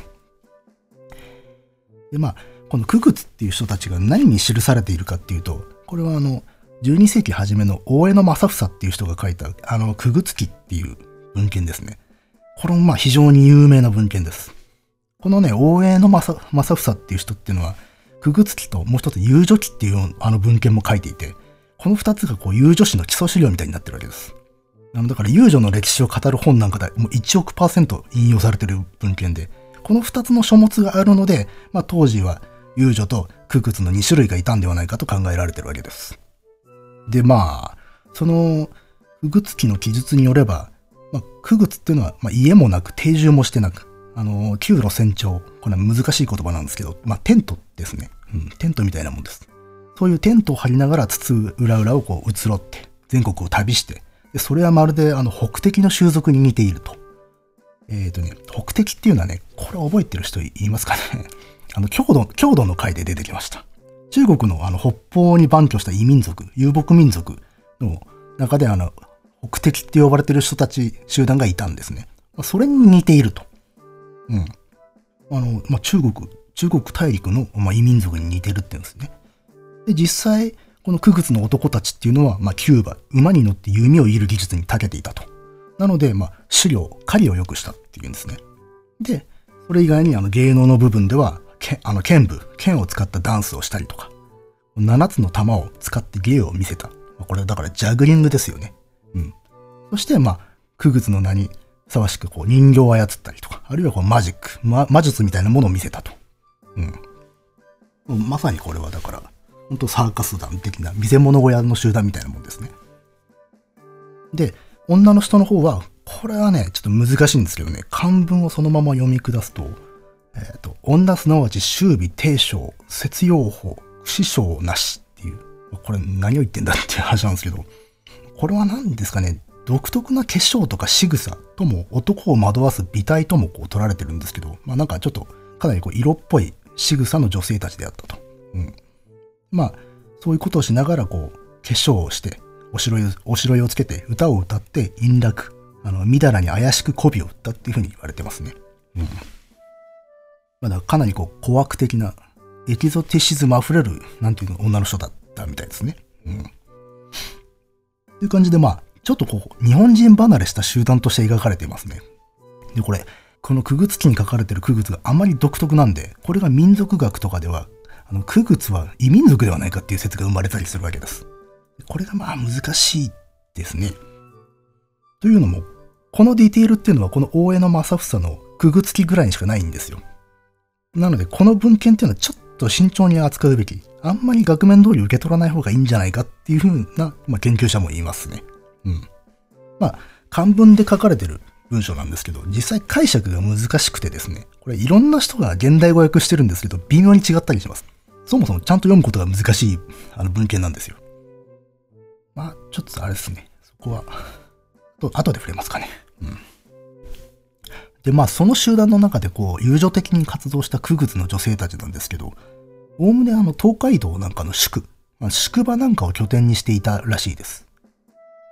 で、まあ、このくぐつっていう人たちが何に記されているかっていうと、これはあの、12世紀初めの大江野正房っていう人が書いた、あの、くぐつきっていう文献ですね。これもまあ非常に有名な文献です。このね、大江野正正房っていう人っていうのは、くぐつきともう一つ遊女記っていうあの文献も書いていて、この二つがこう遊女史の基礎資料みたいになってるわけです。あの、だから遊女の歴史を語る本なんかでもう1億パーセント引用されてる文献で、この二つの書物があるので、まあ当時は遊女とクグツの2種類がいたんではないかと考えられてるわけです。で、まあ、その、クグツ記の記述によれば、まあ、クグツっていうのは、まあ、家もなく、定住もしてなく、あの、旧路船長、これは難しい言葉なんですけど、まあ、テントですね。うん、テントみたいなもんです。そういうテントを張りながら、筒裏裏をこう、移ろって、全国を旅して、それはまるで、あの、北敵の習俗に似ていると。えっ、ー、とね、北敵っていうのはね、これ覚えてる人いますかね？あの、郷土、郷土の回で出てきました。中国のあの北方に番居した異民族、遊牧民族の中であの、北敵って呼ばれてる人たち、集団がいたんですね。それに似ていると。うん。あの、まあ、中国、中国大陸の、まあ、異民族に似てるって言うんですね。で、実際、このクグツの男たちっていうのは、まあ、キューバ、馬に乗って弓を射る技術に長けていたと。なので、まあ、狩猟、狩りを良くしたっていうんですね。で、それ以外にあの芸能の部分では、けあの剣舞、剣を使ったダンスをしたりとか、7つの玉を使って芸を見せた。これだからジャグリングですよね。うん。そして、まあ、クグツの名にふさわしくこう人形を操ったりとか、あるいはこうマジック、ま、魔術みたいなものを見せたと。うん。まさにこれはだから、本当サーカス団的な見せ物小屋の集団みたいなもんですね。で、女の人の方は、これはね、ちょっと難しいんですけどね、漢文をそのまま読み下すと、えっ、ー、と、女すなわち周備低唱、節用法、師匠なしっていう、これ何を言ってんだっていう話なんですけど、これは何ですかね、独特な化粧とか仕草とも男を惑わす美体ともこう取られてるんですけど、まあなんかちょっとかなりこう色っぽい仕草の女性たちであったと。うん。まあ、そういうことをしながらこう、化粧をして、おしろい、おしろいをつけて歌を歌って陰楽、あの、みだらに怪しく媚びを打ったっていうふうに言われてますね。うん。まだかなりこう、怖悪的な、エキゾティシズム溢れる、なんていうの、女の人だったみたいですね。うん。という感じで、まあ、ちょっとこう、日本人離れした集団として描かれていますね。で、これ、このクグツ記に書かれてるクグツがあまり独特なんで、これが民族学とかでは、あの、クグツは異民族ではないかっていう説が生まれたりするわけです。これがまあ難しいですね。というのも、このディテールっていうのはこの大江の正房のクグツ記ぐらいにしかないんですよ。なので、この文献っていうのはちょっと慎重に扱うべき。あんまり額面通り受け取らない方がいいんじゃないかっていうふうな、まあ、研究者も言いますね。うん。まあ、漢文で書かれてる文章なんですけど、実際解釈が難しくてですね、これいろんな人が現代語訳してるんですけど、微妙に違ったりします。そもそもちゃんと読むことが難しいあの文献なんですよ。まあ、ちょっとあれですね。そこは、と後で触れますかね。うん。で、まあ、その集団の中でこう、友情的に活動したクグズの女性たちなんですけど、おおむねあの東海道なんかの宿、まあ、宿場なんかを拠点にしていたらしいです。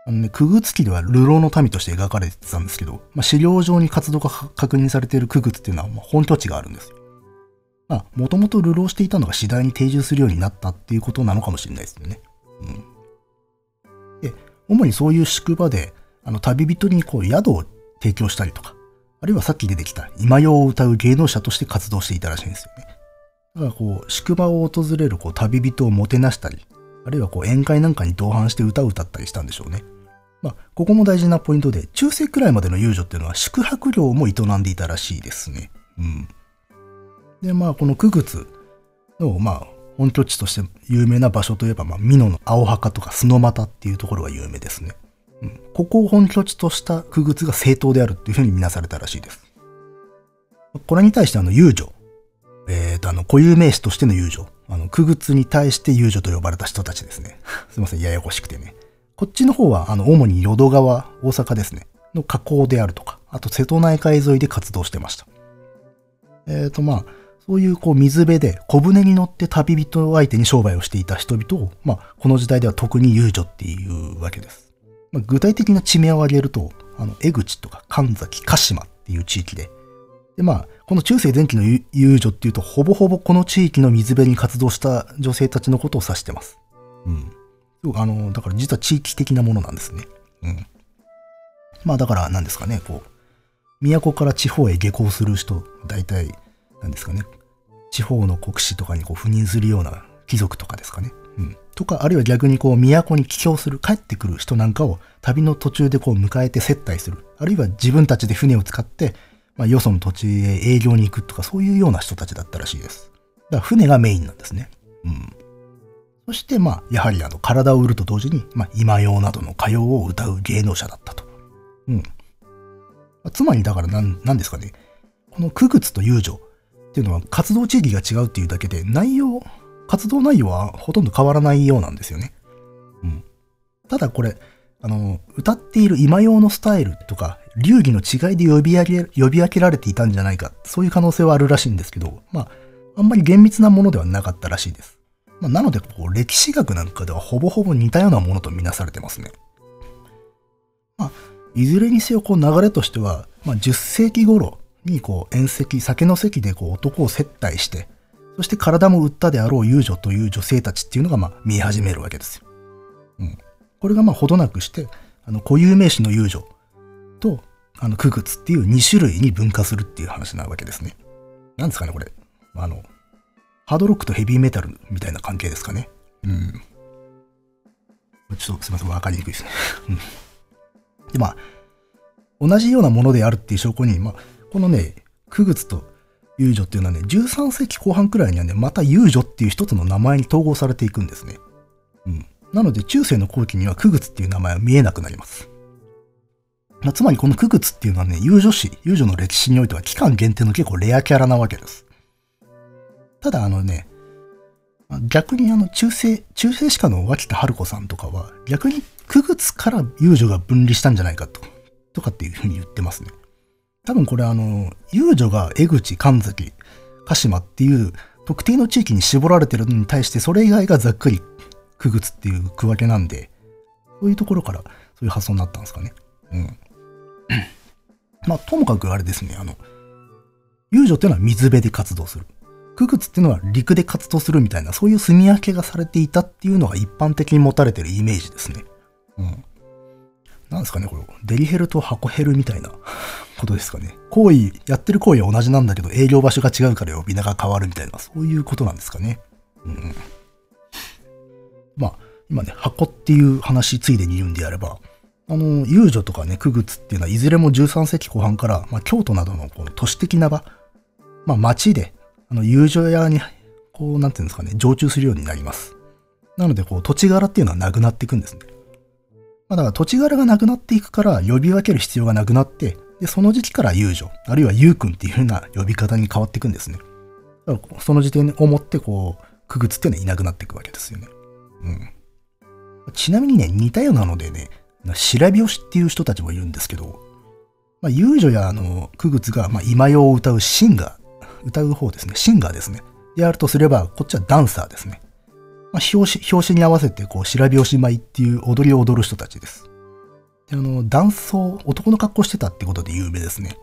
あのね、クグツ記では流浪の民として描かれてたんですけど、まあ、資料上に活動が確認されているクグツっていうのは、まあ、本拠地があるんですよ。まあ、もともと流浪していたのが次第に定住するようになったっていうことなのかもしれないですよね。うん。で、主にそういう宿場で、あの、旅人にこう、宿を提供したりとか、あるいはさっき出てきた今用を歌う芸能者として活動していたらしいんですよね。だからこう、宿場を訪れるこう旅人をもてなしたり、あるいはこう宴会なんかに同伴して歌を歌ったりしたんでしょうね。まあ、ここも大事なポイントで、中世くらいまでの遊女っていうのは宿泊料も営んでいたらしいですね。うん。で、まあ、この九月の、まあ、本拠地として有名な場所といえば、まあ、美濃の青墓とか須の俣っていうところが有名ですね。うん。ここを本拠地とした九月が正当であるっていうふうに見なされたらしいです。これに対してあの遊女、えっ、ー、と、あの、固有名詞としての遊女。あの、区別に対して遊女と呼ばれた人たちですね。すいません、ややこしくてね。こっちの方は、あの、主に淀川、大阪ですね。の河口であるとか、あと瀬戸内海沿いで活動してました。えっ、ー、と、まあ、そういうこう水辺で小舟に乗って旅人相手に商売をしていた人々を、まあ、この時代では特に遊女っていうわけです。まあ、具体的な地名を挙げると、あの、江口とか神崎、鹿島っていう地域で、で、まあ、この中世前期の遊女っていうと、ほぼほぼこの地域の水辺に活動した女性たちのことを指してます。うん。あの、だから実は地域的なものなんですね。うん。まあだから何ですかね、こう、都から地方へ下校する人、大体、何ですかね、地方の国士とかにこう赴任するような貴族とかですかね。うん。とか、あるいは逆にこう、都に帰郷する、帰ってくる人なんかを旅の途中でこう迎えて接待する。あるいは自分たちで船を使って、まあ、よその土地へ営業に行くとか、そういうような人たちだったらしいです。だから船がメインなんですね。うん。そして、まあ、やはりあの、体を売ると同時に、まあ、今用などの歌謡を歌う芸能者だったと。うん。まあ、つまり、だからなん、なんですかね。この区靴と遊女っていうのは活動地域が違うっていうだけで、内容、活動内容はほとんど変わらないようなんですよね。うん。ただこれ、あの、歌っている今用のスタイルとか、流儀の違いで呼び上げ、呼び分けられていたんじゃないか、そういう可能性はあるらしいんですけど、まあ、あんまり厳密なものではなかったらしいです。まあ、なので、こう、歴史学なんかではほぼほぼ似たようなものとみなされてますね。まあ、いずれにせよ、こう、流れとしては、まあ、10世紀頃に、こう、宴席、酒の席で、こう、男を接待して、そして体も売ったであろう遊女という女性たちっていうのが、まあ、見え始めるわけですよ。うん。これが、まあ、ほどなくして、あの、固有名詞の遊女と、あの、区靴っていう2種類に分化するっていう話なわけですね。なんですかね、これ。あの、ハードロックとヘビーメタルみたいな関係ですかね。うん。ちょっとすいません、わかりにくいですね。で、まあ、同じようなものであるっていう証拠に、まあ、このね、区靴と遊女っていうのはね、13世紀後半くらいにはね、また遊女っていう一つの名前に統合されていくんですね。うん。なので、中世の後期には区靴っていう名前は見えなくなります。まあ、つまりこの区靴っていうのはね、遊女史、遊女の歴史においては期間限定の結構レアキャラなわけです。ただあのね、逆にあの中世、中世史家の脇田春子さんとかは、逆に区靴から遊女が分離したんじゃないかと、とかっていうふうに言ってますね。多分これあの、遊女が江口、神崎、鹿島っていう特定の地域に絞られてるのに対して、それ以外がざっくり区靴っていう区分けなんで、そういうところからそういう発想になったんですかね。うん。まあ、ともかくあれですね、あの、遊女っていうのは水辺で活動する。区靴っていうのは陸で活動するみたいな、そういう住み分けがされていたっていうのが一般的に持たれてるイメージですね。うん。なんですかね、これ、デリヘルと箱ヘルみたいな ことですかね。行為、やってる行為は同じなんだけど、営業場所が違うから呼び名が変わるみたいな、そういうことなんですかね。うん。まあ、今ね、箱っていう話ついでに言うんであれば、あの、遊女とかね、区靴っていうのは、いずれも13世紀後半から、まあ、京都などのこう都市的な場、まあ、町で、あの、遊女屋に、こう、なんていうんですかね、常駐するようになります。なので、こう、土地柄っていうのはなくなっていくんですね。まあ、だから土地柄がなくなっていくから、呼び分ける必要がなくなって、で、その時期から遊女、あるいは遊君っていう風な呼び方に変わっていくんですね。だからその時点をもって、こう、区靴っていうのはいなくなっていくわけですよね。うん。ちなみにね、似たようなのでね、白拍子っていう人たちもいるんですけど、まあ、遊女やあの、区靴が、まあ、今用を歌うシンガー、歌う方ですね、シンガーですね。であるとすれば、こっちはダンサーですね。まあ、表紙、表紙に合わせて、こう、白拍子舞っていう踊りを踊る人たちです。で、あの、男装、男の格好してたってことで有名ですね。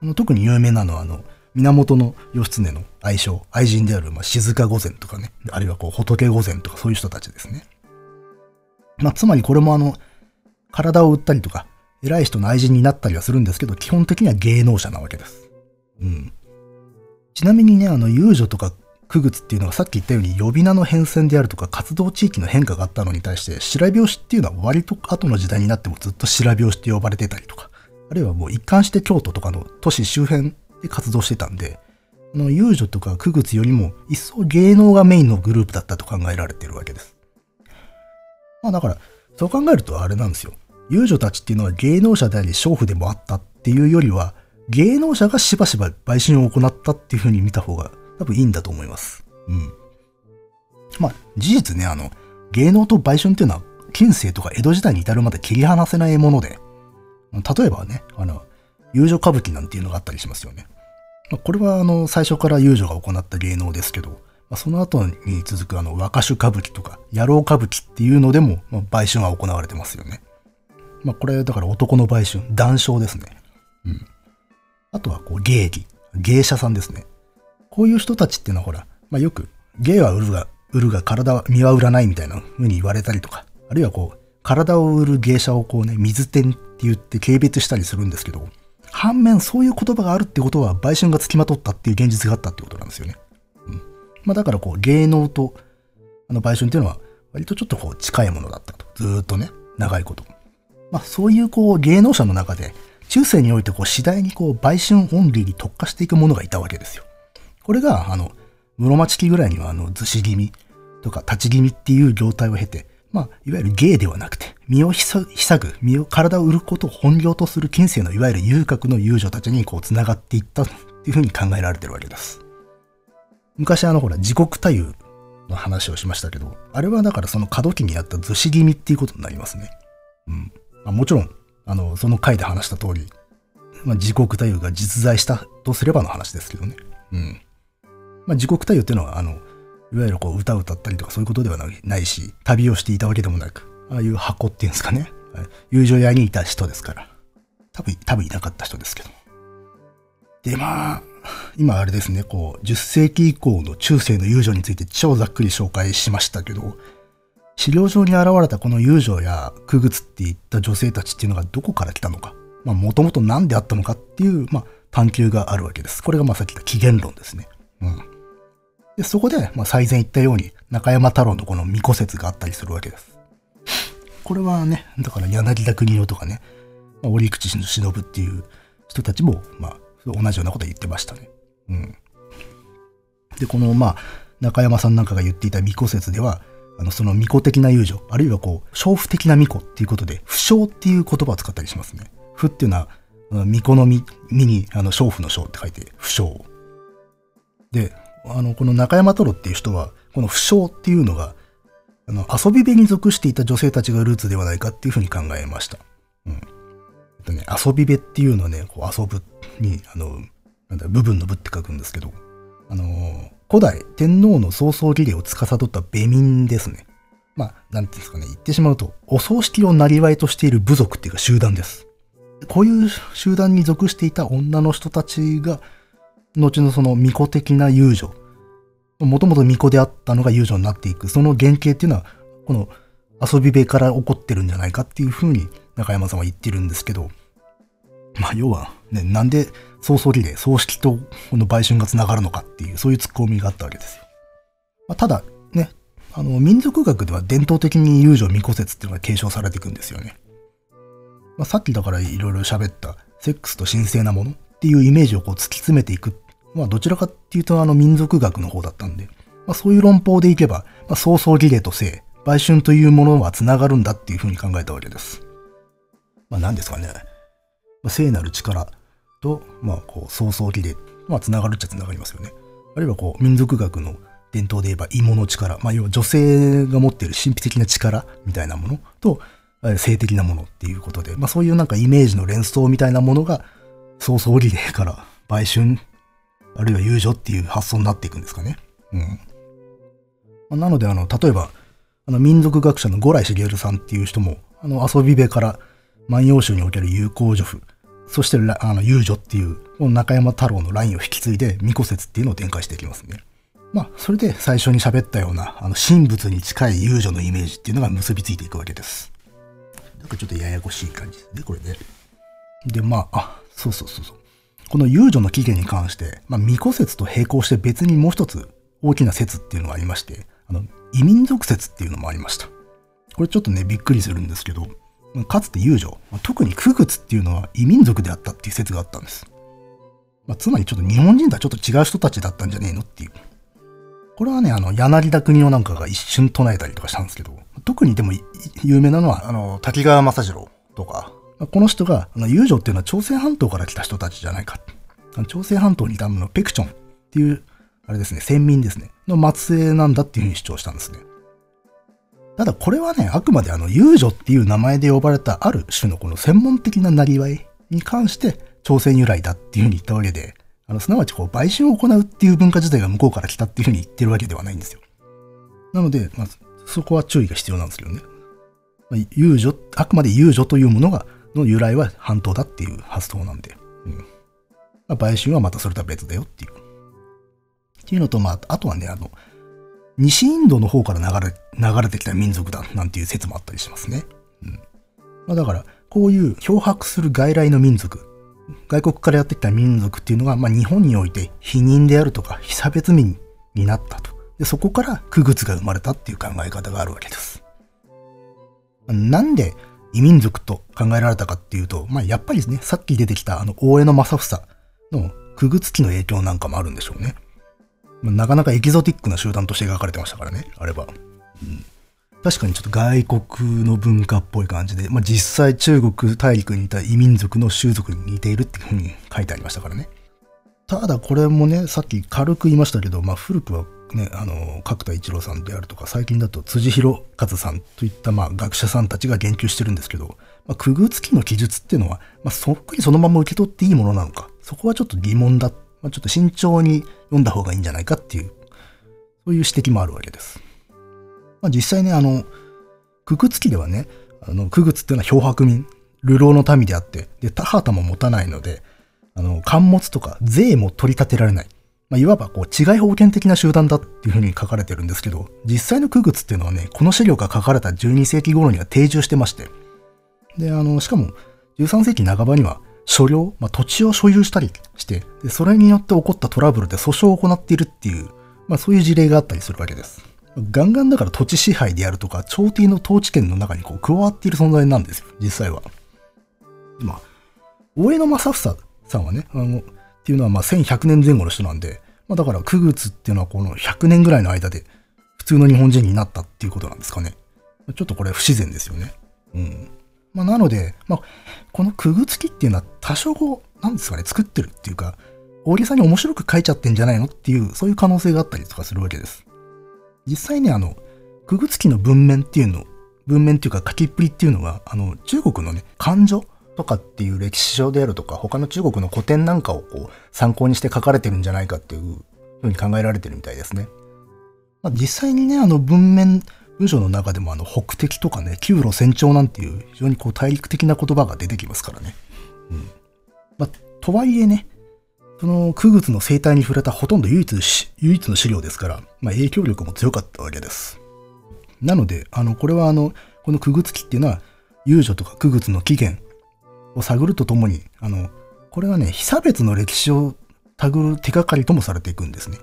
あの特に有名なのは、あの、源義経の愛称、愛人である、まあ、静御前とかね、あるいはこう、仏御前とかそういう人たちですね。まあ、つまりこれもあの、体を売ったりとか、偉い人の愛人になったりはするんですけど、基本的には芸能者なわけです。うん。ちなみにね、あの、遊女とか区別っていうのはさっき言ったように呼び名の変遷であるとか活動地域の変化があったのに対して、白拍子っていうのは割と後の時代になってもずっと白拍子って呼ばれてたりとか、あるいはもう一貫して京都とかの都市周辺で活動してたんで、あの遊女とか区別よりも一層芸能がメインのグループだったと考えられてるわけです。まあだから、そう考えるとあれなんですよ。遊女たちっていうのは芸能者であり娼婦でもあったっていうよりは、芸能者がしばしば売春を行ったっていう風に見た方が多分いいんだと思います。うん。まあ、事実ね、あの、芸能と売春っていうのは、近世とか江戸時代に至るまで切り離せないもので、例えばね、あの、遊女歌舞伎なんていうのがあったりしますよね。まあ、これはあの、最初から遊女が行った芸能ですけど、まあ、その後に続くあの、若手歌舞伎とか、野郎歌舞伎っていうのでも、まあ、売春は行われてますよね。まあ、これ、だから男の売春、談笑ですね。うん。あとは、こう、芸妓、芸者さんですね。こういう人たちっていうのはほら、まあ、よく、芸は売るが、売るが体は、身は売らないみたいな風に言われたりとか、あるいはこう、体を売る芸者をこうね、水天って言って軽蔑したりするんですけど、反面そういう言葉があるってことは、売春が付きまとったっていう現実があったってことなんですよね。うん。まあだからこう、芸能と、あの売春っていうのは、割とちょっとこう、近いものだったと。ずっとね、長いこと。まあそういうこう、芸能者の中で、中世においてこう、次第にこう、売春オンリーに特化していく者がいたわけですよ。これが、あの、室町期ぐらいには、あの、逗子気味とか立ち気味っていう業態を経て、まあ、いわゆる芸ではなくて、身を塞ぐ、身を、体を売ることを本業とする近世のいわゆる遊郭の遊女たちにこう繋がっていったっていうふうに考えられてるわけです。昔あのほら、自国太夫の話をしましたけど、あれはだからその過渡期にあった逗子気味っていうことになりますね。うん。まあ、もちろん、あの、その回で話した通り、まあ、自国太夫が実在したとすればの話ですけどね。うん。まあ、自国対応っていうのは、あの、いわゆるこう歌を歌ったりとかそういうことではないし、旅をしていたわけでもなく、ああいう箱っていうんですかね。友情屋にいた人ですから。多分、多分いなかった人ですけど。で、まあ、今あれですね、こう、10世紀以降の中世の遊女について超ざっくり紹介しましたけど、資料上に現れたこの遊女や区別っていった女性たちっていうのがどこから来たのか、まあ、もともと何であったのかっていう、まあ、探求があるわけです。これがまあさっき言った起源論ですね。うん。で、そこで、まあ、最前言ったように、中山太郎のこの巫女説があったりするわけです。これはね、だから柳田国男とかね、まあ、折口忍っていう人たちも、まあ、同じようなこと言ってましたね。うん。で、この、まあ、中山さんなんかが言っていた巫女説では、あの、その巫女的な遊女、あるいはこう、娼婦的な巫女っていうことで、不詳っていう言葉を使ったりしますね。不っていうのは、巫女の巫に、あの、娼婦の娼って書いて、不詳。で、あの、この中山太郎っていう人は、この不詳っていうのが、あの、遊び部に属していた女性たちがルーツではないかっていうふうに考えました。うん。えっとね、遊び部っていうのはね、こう遊ぶに、あの、なんだ、部分の部って書くんですけど、あの、古代天皇の葬送儀礼を司った部民ですね。まあ、なんていうんですかね、言ってしまうと、お葬式を生りとしている部族っていうか集団です。こういう集団に属していた女の人たちが、後のその巫女的な遊女、もともと巫女であったのが遊女になっていく、その原型っていうのは、この遊び部から起こってるんじゃないかっていうふうに中山さんは言ってるんですけど、まあ要は、ね、なんで葬送儀礼、葬式とこの売春が繋がるのかっていう、そういう突っ込みがあったわけですよ。まあ、ただ、ね、あの、民族学では伝統的に遊女巫女説っていうのが継承されていくんですよね。まあ、さっきだからいろいろ喋ったセックスと神聖なものっていうイメージをこう突き詰めていくまあどちらかっていうとあの民族学の方だったんで、まあそういう論法でいけば、まあ早々儀礼と性、売春というものは繋がるんだっていうふうに考えたわけです。まあ何ですかね。まあ、聖なる力と、まあこう、早々儀礼、まあ繋がるっちゃ繋がりますよね。あるいはこう、民族学の伝統で言えば芋の力、まあ要は女性が持っている神秘的な力みたいなものと、性的なものっていうことで、まあそういうなんかイメージの連想みたいなものが、早々儀礼から売春あるいは遊女っていう発想になっていくんですかね。うん。なので、あの、例えば、あの、民族学者の五来茂さんっていう人も、あの、遊び部から万葉集における友好女婦、そしてあの、遊女っていう、この中山太郎のラインを引き継いで、巫女説っていうのを展開していきますね。まあ、それで最初に喋ったような、あの、神仏に近い遊女のイメージっていうのが結びついていくわけです。なんかちょっとややこしい感じですね、これね。で、まあ、あ、そうそうそうそう。この遊女の起源に関して、まあ、巫女説と並行して別にもう一つ大きな説っていうのがありまして、あの、異民族説っていうのもありました。これちょっとね、びっくりするんですけど、かつて遊女、特にクグツっていうのは異民族であったっていう説があったんです。まあ、つまりちょっと日本人とはちょっと違う人たちだったんじゃねえのっていう。これはね、あの、柳田国男なんかが一瞬唱えたりとかしたんですけど、特にでも有名なのは、あの、滝川正次郎とか、この人が、あの、遊女っていうのは朝鮮半島から来た人たちじゃないか。朝鮮半島にいたのペクチョンっていう、あれですね、先民ですね、の末裔なんだっていうふうに主張したんですね。ただこれはね、あくまであの、遊女っていう名前で呼ばれたある種のこの専門的ななりわいに関して朝鮮由来だっていうふうに言ったわけで、あの、すなわちこう、売春を行うっていう文化自体が向こうから来たっていうふうに言ってるわけではないんですよ。なので、まあ、そこは注意が必要なんですけどね。まあ、遊女、あくまで遊女というものが、の由来は半島だっていう発想なんで。うん。まあ、売春はまたそれとは別だよっていう。っていうのと、まあ、あとはね、あの、西インドの方から流れ、流れてきた民族だなんていう説もあったりしますね。うん。まあ、だから、こういう漂白する外来の民族、外国からやってきた民族っていうのが、まあ、日本において否認であるとか、被差別民になったと。でそこから区別が生まれたっていう考え方があるわけです。なんで異民族と考えられたかっていうと、まあ、やっぱりですね、さっき出てきたあの大江の正房の区別期の影響なんかもあるんでしょうね。まあ、なかなかエキゾティックな集団として描かれてましたからね、あれば。うん確かにちょっと外国の文化っぽい感じで、まあ、実際中国大陸にいた異民族の習俗に似ているっていうふうに書いてありましたからね。ただこれもね、さっき軽く言いましたけど、まあ古くはね、あの、角田一郎さんであるとか、最近だと辻弘和さんといったまあ学者さんたちが言及してるんですけど、まあ、区偶付きの記述っていうのは、まあ、そっくりそのまま受け取っていいものなのか、そこはちょっと疑問だ。まあ、ちょっと慎重に読んだ方がいいんじゃないかっていう、そういう指摘もあるわけです。まあ、実際ね、あの、クグツ記ではね、あの、クグツっていうのは漂白民、流浪の民であって、で、田畑も持たないので、あの、貨物とか税も取り立てられない。まあ、いわばこう、違い保険的な集団だっていうふうに書かれてるんですけど、実際のクグツっていうのはね、この資料が書かれた12世紀頃には定住してまして、で、あの、しかも、13世紀半ばには、所領、まあ、土地を所有したりして、それによって起こったトラブルで訴訟を行っているっていう、まあ、そういう事例があったりするわけです。ガンガンだから土地支配であるとか、朝廷の統治権の中にこう加わっている存在なんですよ、実際は。まあ、大江の正房さんはね、あの、っていうのはまあ1100年前後の人なんで、まあだから区別っていうのはこの100年ぐらいの間で普通の日本人になったっていうことなんですかね。ちょっとこれ不自然ですよね。うん。まあなので、まあ、この区別期っていうのは多少こう、なんですかね、作ってるっていうか、大げさに面白く書いちゃってんじゃないのっていう、そういう可能性があったりとかするわけです。実際ね、あの、クグツキの文面っていうの、文面っていうか書きっぷりっていうのは、あの、中国のね、漢書とかっていう歴史書であるとか、他の中国の古典なんかをこう、参考にして書かれてるんじゃないかっていうふうに考えられてるみたいですね。まあ、実際にね、あの文面、文章の中でもあの北敵とかね、旧路船長なんていう非常にこう大陸的な言葉が出てきますからね。うん。まあ、とはいえね、その、クグツの生態に触れたほとんど唯一、唯一の資料ですから、まあ、影響力も強かったわけです。なので、あの、これはあの、このクグツ記っていうのは、遊女とかクグツの起源を探るとともに、あの、これはね、被差別の歴史をたぐる手がかりともされていくんですね。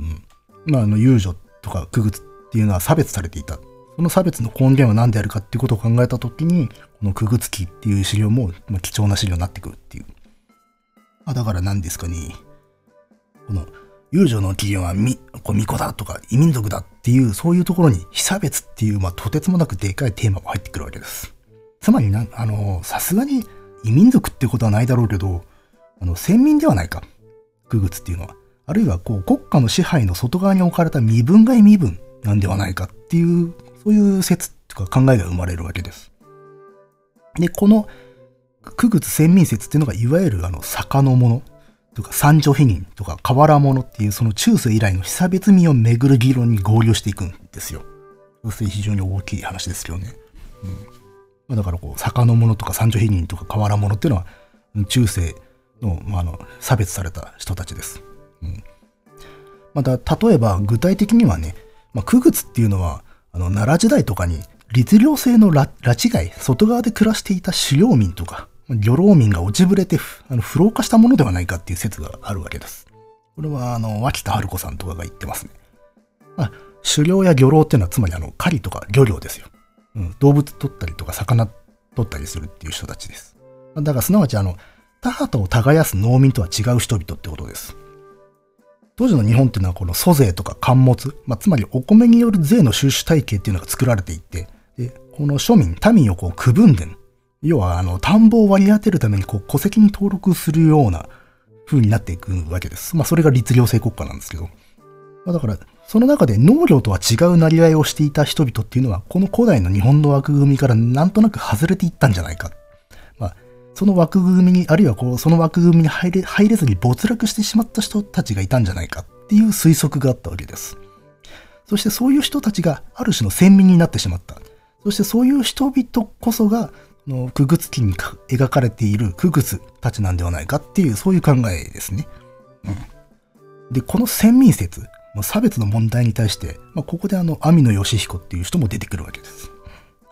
うん。まあ、あの、遊女とかクグツっていうのは差別されていた。その差別の根源は何であるかっていうことを考えたときに、このクグツ記っていう資料も、ま、貴重な資料になってくるっていう。あだから何ですかね。この、遊女の起源は、巫女だとか異民族だっていう、そういうところに被差別っていう、まあ、とてつもなくでかいテーマも入ってくるわけです。つまりな、あの、さすがに異民族ってことはないだろうけど、あの、先民ではないか。ググツっていうのは。あるいは、こう、国家の支配の外側に置かれた身分外身分なんではないかっていう、そういう説とか考えが生まれるわけです。で、この、区別先民説っていうのがいわゆるあの坂のものとか三女否認とか河原物っていうその中世以来の被差別味をめぐる議論に合流していくんですよ。そして非常に大きい話ですけどね。うんまあ、だからこう、坂の物とか三女否認とか河原物っていうのは、中世の、まあ、あの差別された人たちです。うん、また、例えば具体的にはね、まあ、区っていうのは、あの、奈良時代とかに律令制の拉致外、外側で暮らしていた狩猟民とか、漁労民が落ちぶれてあの不老化したものではないかっていう説があるわけです。これは、あの、脇田春子さんとかが言ってますね。まあ、狩猟や漁労っていうのは、つまりあの、狩りとか漁業ですよ。うん、動物取ったりとか、魚取ったりするっていう人たちです。だから、すなわち、あの、田畑を耕す農民とは違う人々ってことです。当時の日本っていうのはこの租税とか貨物、まあ、つまりお米による税の収支体系っていうのが作られていて、でこの庶民、民をこう区分で、要はあの田んぼを割り当てるためにこう戸籍に登録するような風になっていくわけです。まあそれが律令制国家なんですけど。まあ、だから、その中で農業とは違うなりわいをしていた人々っていうのは、この古代の日本の枠組みからなんとなく外れていったんじゃないか。まあ、その枠組みに、あるいはこう、その枠組みに入れ入れずに没落してしまった人たちがいたんじゃないかっていう推測があったわけです。そしてそういう人たちがある種の先民になってしまった。そしてそういう人々こそが、の、クグツ記に描かれているクグツたちなんではないかっていう、そういう考えですね。うん。で、この先民説、ま差別の問題に対して、まあ、ここであの、網野義彦っていう人も出てくるわけです。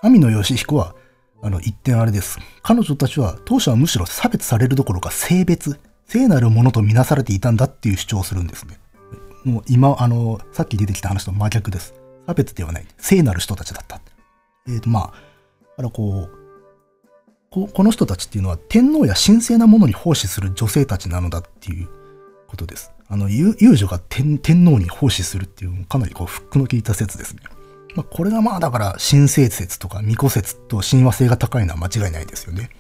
網野義彦は、あの、一点あれです。彼女たちは当初はむしろ差別されるどころか性別、聖なるものとみなされていたんだっていう主張をするんですね。もう今、あの、さっき出てきた話と真逆です。差別ではない。聖なる人たちだった。えっ、ー、と、まあ、あの、こう、ここの人たちっていうのは天皇や神聖なものに奉仕する女性たちなのだっていうことです。あの、遊女が天皇に奉仕するっていう、かなりこう、フックの効いた説ですね。まあ、これがまあだから神聖説とか巫女説と親和性が高いのは間違いないですよね。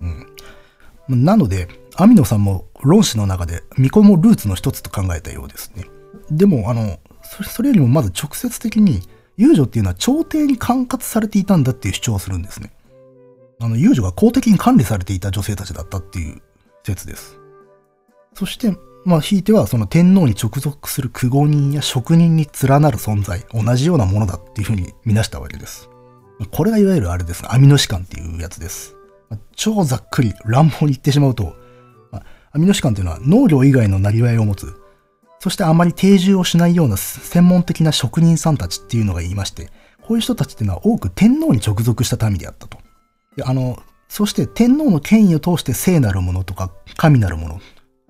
うん。なので、アミノさんも論旨の中で巫女もルーツの一つと考えたようですね。でも、あの、それよりもまず直接的に、遊女っていうのは朝廷に管轄されていたんだっていう主張をするんですね。あの、遊女が公的に管理されていた女性たちだったっていう説です。そして、まあ、ひいてはその天皇に直属する苦語人や職人に連なる存在、同じようなものだっていうふうに見なしたわけです。これがいわゆるあれです。アミノシカンっていうやつです。超ざっくり乱暴に言ってしまうと、アミノシカンというのは農業以外のなりわいを持つ、そしてあまり定住をしないような専門的な職人さんたちっていうのが言いまして、こういう人たちっていうのは多く天皇に直属した民であったと。あの、そして天皇の権威を通して聖なるものとか神なるもの、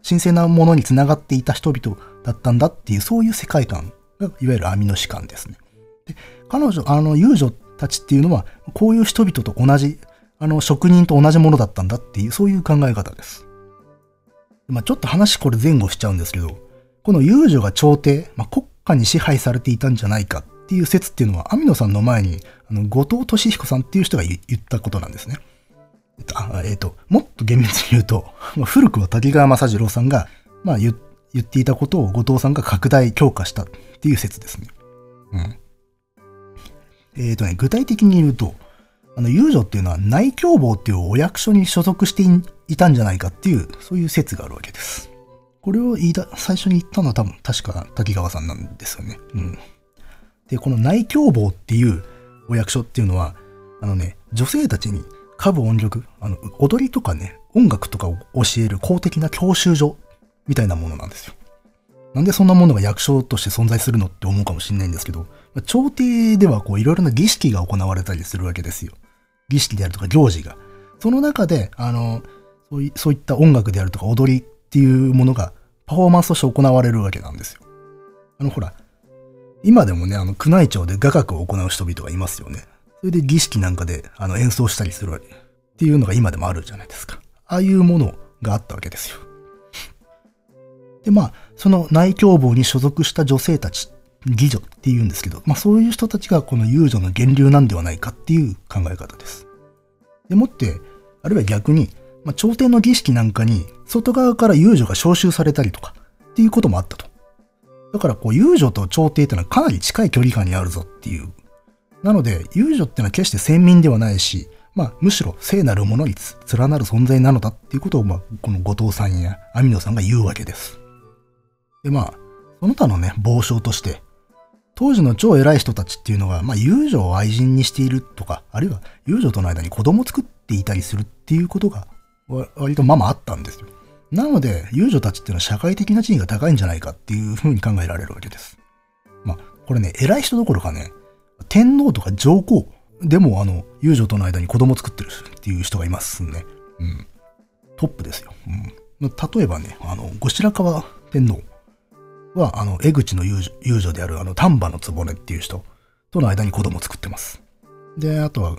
神聖なものにつながっていた人々だったんだっていう、そういう世界観が、いわゆるアミノシカンですね。で彼女、あの、遊女たちっていうのは、こういう人々と同じ、あの、職人と同じものだったんだっていう、そういう考え方です。まあ、ちょっと話これ前後しちゃうんですけど、この遊女が朝廷、まあ、国家に支配されていたんじゃないかっていう説っていうのは、網野さんの前に、あの、後藤俊彦さんっていう人が言ったことなんですね。えっと、あえっと、もっと厳密に言うと、まあ、古くは滝川正次郎さんが、まあ言っていたことを後藤さんが拡大強化したっていう説ですね。うん。えっ、とね、具体的に言うと、あの、遊女っていうのは内共謀っていうお役所に所属していたんじゃないかっていう、そういう説があるわけです。これを言いだ、最初に言ったのは多分、確か滝川さんなんですよね。うん。で、この内共謀っていうお役所っていうのは、あのね、女性たちに歌舞音力、あの、踊りとかね、音楽とかを教える公的な教習所みたいなものなんですよ。なんでそんなものが役所として存在するのって思うかもしれないんですけど、朝廷ではこういろいろな儀式が行われたりするわけですよ。儀式であるとか行事が。その中で、あの、そういそういった音楽であるとか踊りっていうものがパフォーマンスとして行われるわけなんですよ。あのほら、今でもね、あの、宮内庁で雅楽を行う人々がいますよね。それで儀式なんかであの演奏したりするわけ。っていうのが今でもあるじゃないですか。ああいうものがあったわけですよ。で、まあ、その内共謀に所属した女性たち、義女っていうんですけど、まあそういう人たちがこの遊女の源流なんではないかっていう考え方です。でもって、あるいは逆に、まあ、朝廷の儀式なんかに外側から遊女が召集されたりとかっていうこともあったと。だからこう遊女と朝廷ってのはかなり近い距離感にあるぞっていうなので、遊女ってのは決して先民ではないし、まあ、むしろ聖なるものに連なる存在なのだっていうことを、まあ、この後藤さんや網野さんが言うわけです。で、まあ、その他のね、傍証として、当時の超偉い人たちっていうのが、まあ、遊女を愛人にしているとか、あるいは遊女との間に子供を作っていたりするっていうことが、割とままあったんですよ。なので、遊女たちっていうのは社会的な地位が高いんじゃないかっていうふうに考えられるわけです。まあ、これね、偉い人どころかね、天皇とか上皇でもあの、遊女との間に子供を作ってるっていう人がいますね。うん。トップですよ。うん。例えばね、あの、後白河天皇は、あの、江口の遊女遊女である、あの、丹波の局っていう人との間に子供を作ってます。で、あとは、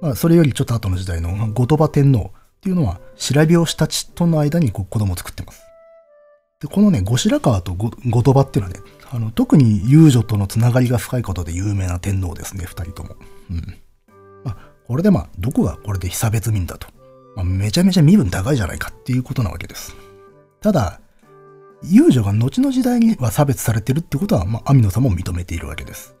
まあ、それよりちょっと後の時代の後鳥羽天皇っていうのは、白拍子たちとの間に子供を作ってます。で、このね、後白河と後鳥羽っていうのはね、あの、特に遊女とのつながりが深いことで有名な天皇ですね、二人とも。うん。まあ、これでまあ、どこがこれで被差別民だと。まあ、めちゃめちゃ身分高いじゃないかっていうことなわけです。ただ、遊女が後の時代には差別されてるってことは、まあ、アミノさんも認めているわけです。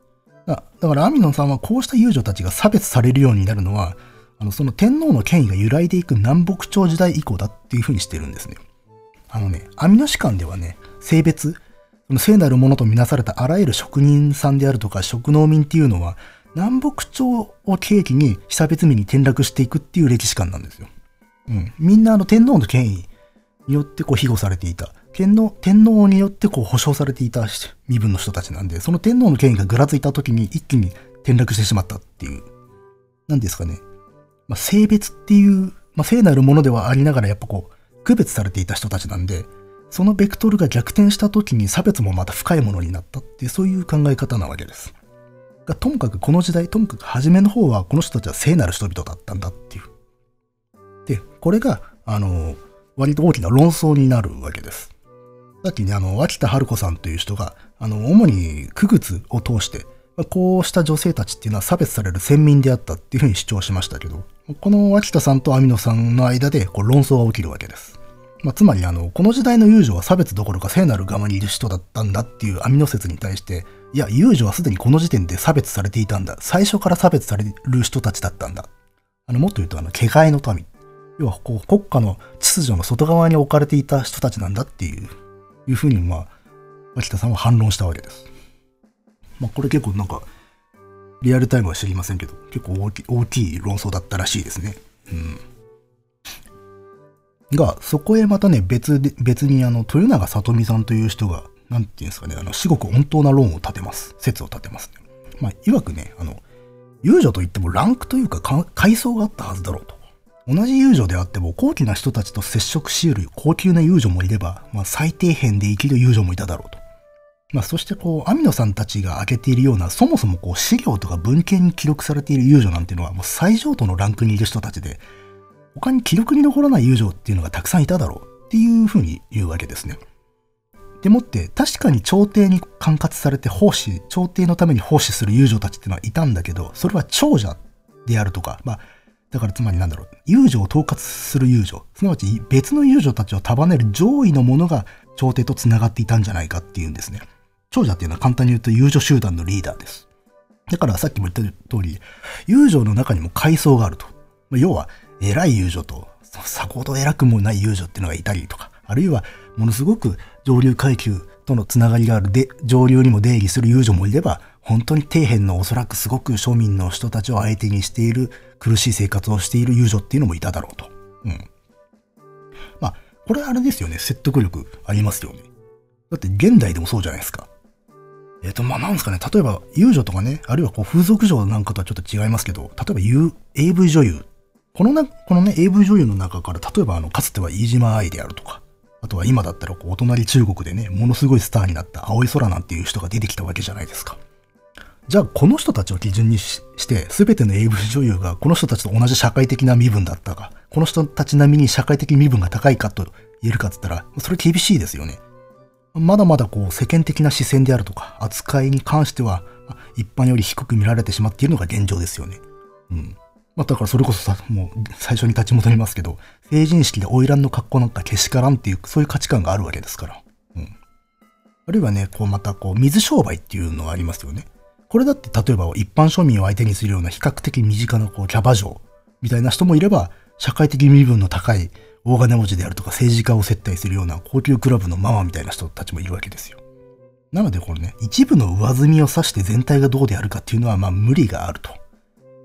だだから、アミノさんはこうした遊女たちが差別されるようになるのは、あの、その天皇の権威が揺らいでいく南北朝時代以降だっていうふうにしてるんですね。あのね、アミノ士官ではね、性別、その聖なるものとみなされたあらゆる職人さんであるとか職農民っていうのは、南北朝を契機に被差別民に転落していくっていう歴史観なんですよ。うん。みんなあの天皇の権威によってこう庇護されていた。天皇、天皇によってこう保障されていた身分の人たちなんで、その天皇の権威がぐらついた時に一気に転落してしまったっていう。なんですかね。まあ、性別っていう、まあ、聖なるものではありながらやっぱこう、区別されていた人たちなんで、そのベクトルが逆転した時に差別もまた深いものになったって、そういう考え方なわけです。がともかくこの時代、ともかく初めの方はこの人たちは聖なる人々だったんだっていう。で、これが、あの、割と大きな論争になるわけです。さっきね、あの、脇田春子さんという人が、あの、主に区別を通して、こうした女性たちっていうのは差別される先民であったっていうふうに主張しましたけど、この脇田さんと網野さんの間でこう論争が起きるわけです。まあ、つまりあの、この時代の遊女は差別どころか聖なる側にいる人だったんだっていう網野説に対して、いや、遊女はすでにこの時点で差別されていたんだ。最初から差別される人たちだったんだ。あの、もっと言うと、あの、毛替えの民。要は、こう、国家の秩序の外側に置かれていた人たちなんだっていう、いうふうに、まあ、脇田さんは反論したわけです。まあ、これ結構なんか、リアルタイムは知りませんけど、結構大きい論争だったらしいですね。うん。が、そこへまたね、別で、別にあの、豊永里美さんという人が、なんていうんですかね、あの、至極温当な論を立てます。説を立てますね。まあ、曰くね、あの、遊女といってもランクというか階層があったはずだろうと。同じ遊女であっても高貴な人たちと接触し得る高級な遊女もいれば、まあ、最底辺で生きる遊女もいただろうと。まあ、そしてこう、アミノさんたちが挙げているような、そもそもこう、資料とか文献に記録されている遊女なんていうのは、もう最上等のランクにいる人たちで、他に記録に残らない友情っていうのがたくさんいただろうっていうふうに言うわけですね。でもって確かに朝廷に管轄されて奉仕、朝廷のために奉仕する友情たちっていうのはいたんだけど、それは長者であるとか、まあ、だからつまりなんだろう、友情を統括する友情、すなわち別の友情たちを束ねる上位のものが朝廷と繋がっていたんじゃないかっていうんですね。長者っていうのは簡単に言うと友情集団のリーダーです。だからさっきも言った通り、友情の中にも階層があると。要は、偉い遊女と、さほど偉くもない遊女っていうのがいたりとか、あるいはものすごく上流階級とのつながりがあるで、上流にも出入りする遊女もいれば、本当に底辺のおそらくすごく庶民の人たちを相手にしている苦しい生活をしている遊女っていうのもいただろうと。うん。まあ、これあれですよね。説得力ありますよね。だって現代でもそうじゃないですか。えっ、ー、と、まあ、なんですかね。例えば、遊女とかね、あるいはこう風俗嬢なんかとはちょっと違いますけど、例えば U、AV 女優このな、このね、AV 女優の中から、例えばあの、かつては飯島愛であるとか、あとは今だったらこう、お隣中国でね、ものすごいスターになった青い空なんていう人が出てきたわけじゃないですか。じゃあ、この人たちを基準にして、すべての AV 女優がこの人たちと同じ社会的な身分だったか、この人たち並みに社会的身分が高いかと言えるかっつったら、それ厳しいですよね。まだまだこう、世間的な視線であるとか、扱いに関しては、一般より低く見られてしまっているのが現状ですよね。うん。まあ、だからそれこそさ、もう最初に立ち戻りますけど、成人式で花魁の格好なんかけしからんっていう、そういう価値観があるわけですから。うん。あるいはね、こうまたこう、水商売っていうのがありますよね。これだって例えば一般庶民を相手にするような比較的身近なこうキャバ嬢みたいな人もいれば、社会的身分の高い大金持ちであるとか政治家を接待するような高級クラブのママみたいな人たちもいるわけですよ。なのでこれね、一部の上積みを指して全体がどうであるかっていうのはまあ無理があると。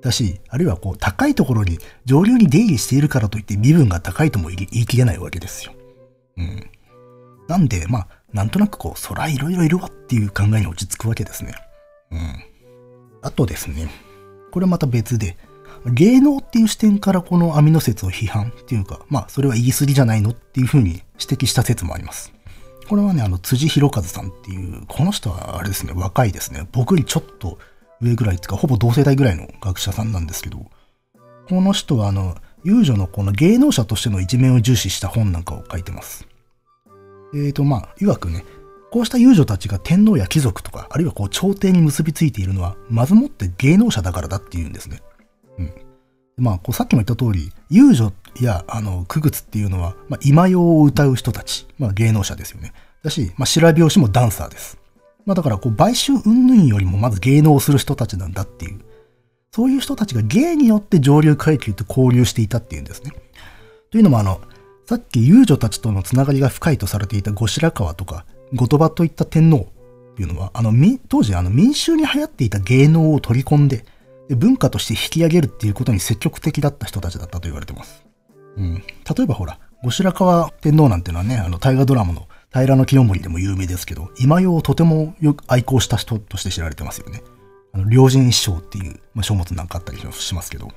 だし、あるいはこう高いところに上流に出入りしているからといって身分が高いとも言い切れないわけですよ。うん。なんで、まあ、なんとなくこう、そらいろいろいるわっていう考えに落ち着くわけですね。うん。あとですね、これまた別で、芸能っていう視点からこのアミノ説を批判っていうか、まあ、それは言い過ぎじゃないのっていうふうに指摘した説もあります。これはね、あの、辻弘和さんっていう、この人はあれですね、若いですね。僕にちょっと上ぐらいっていうか、ほぼ同世代ぐらいの学者さんなんですけど、この人はあの、遊女のこの芸能者としての一面を重視した本なんかを書いてます。えーと、まあ、曰くね、こうした遊女たちが天皇や貴族とか、あるいはこう朝廷に結びついているのは、まずもって芸能者だからだって言うんですね。うん。まあ、こうさっきも言った通り、遊女や、あの、区別っていうのは、まあ、今用を歌う人たち、まあ、芸能者ですよね。だし、まあ、白拍子もダンサーです。まあ、だから、こう、買収云々よりもまず芸能をする人たちなんだっていう。そういう人たちが芸によって上流階級と交流していたっていうんですね。というのも、あの、さっき遊女たちとのつながりが深いとされていた後白河とか、後鳥羽といった天皇っていうのは、あの、当時、あの、民衆に流行っていた芸能を取り込んで、で文化として引き上げるっていうことに積極的だった人たちだったと言われてます。うん。例えばほら、後白河天皇なんていうのはね、あの、大河ドラマの平清盛でも有名ですけど、今用をとてもよく愛好した人として知られてますよね。あの、良人一生っていう、まあ、書物なんかあったりしますけど。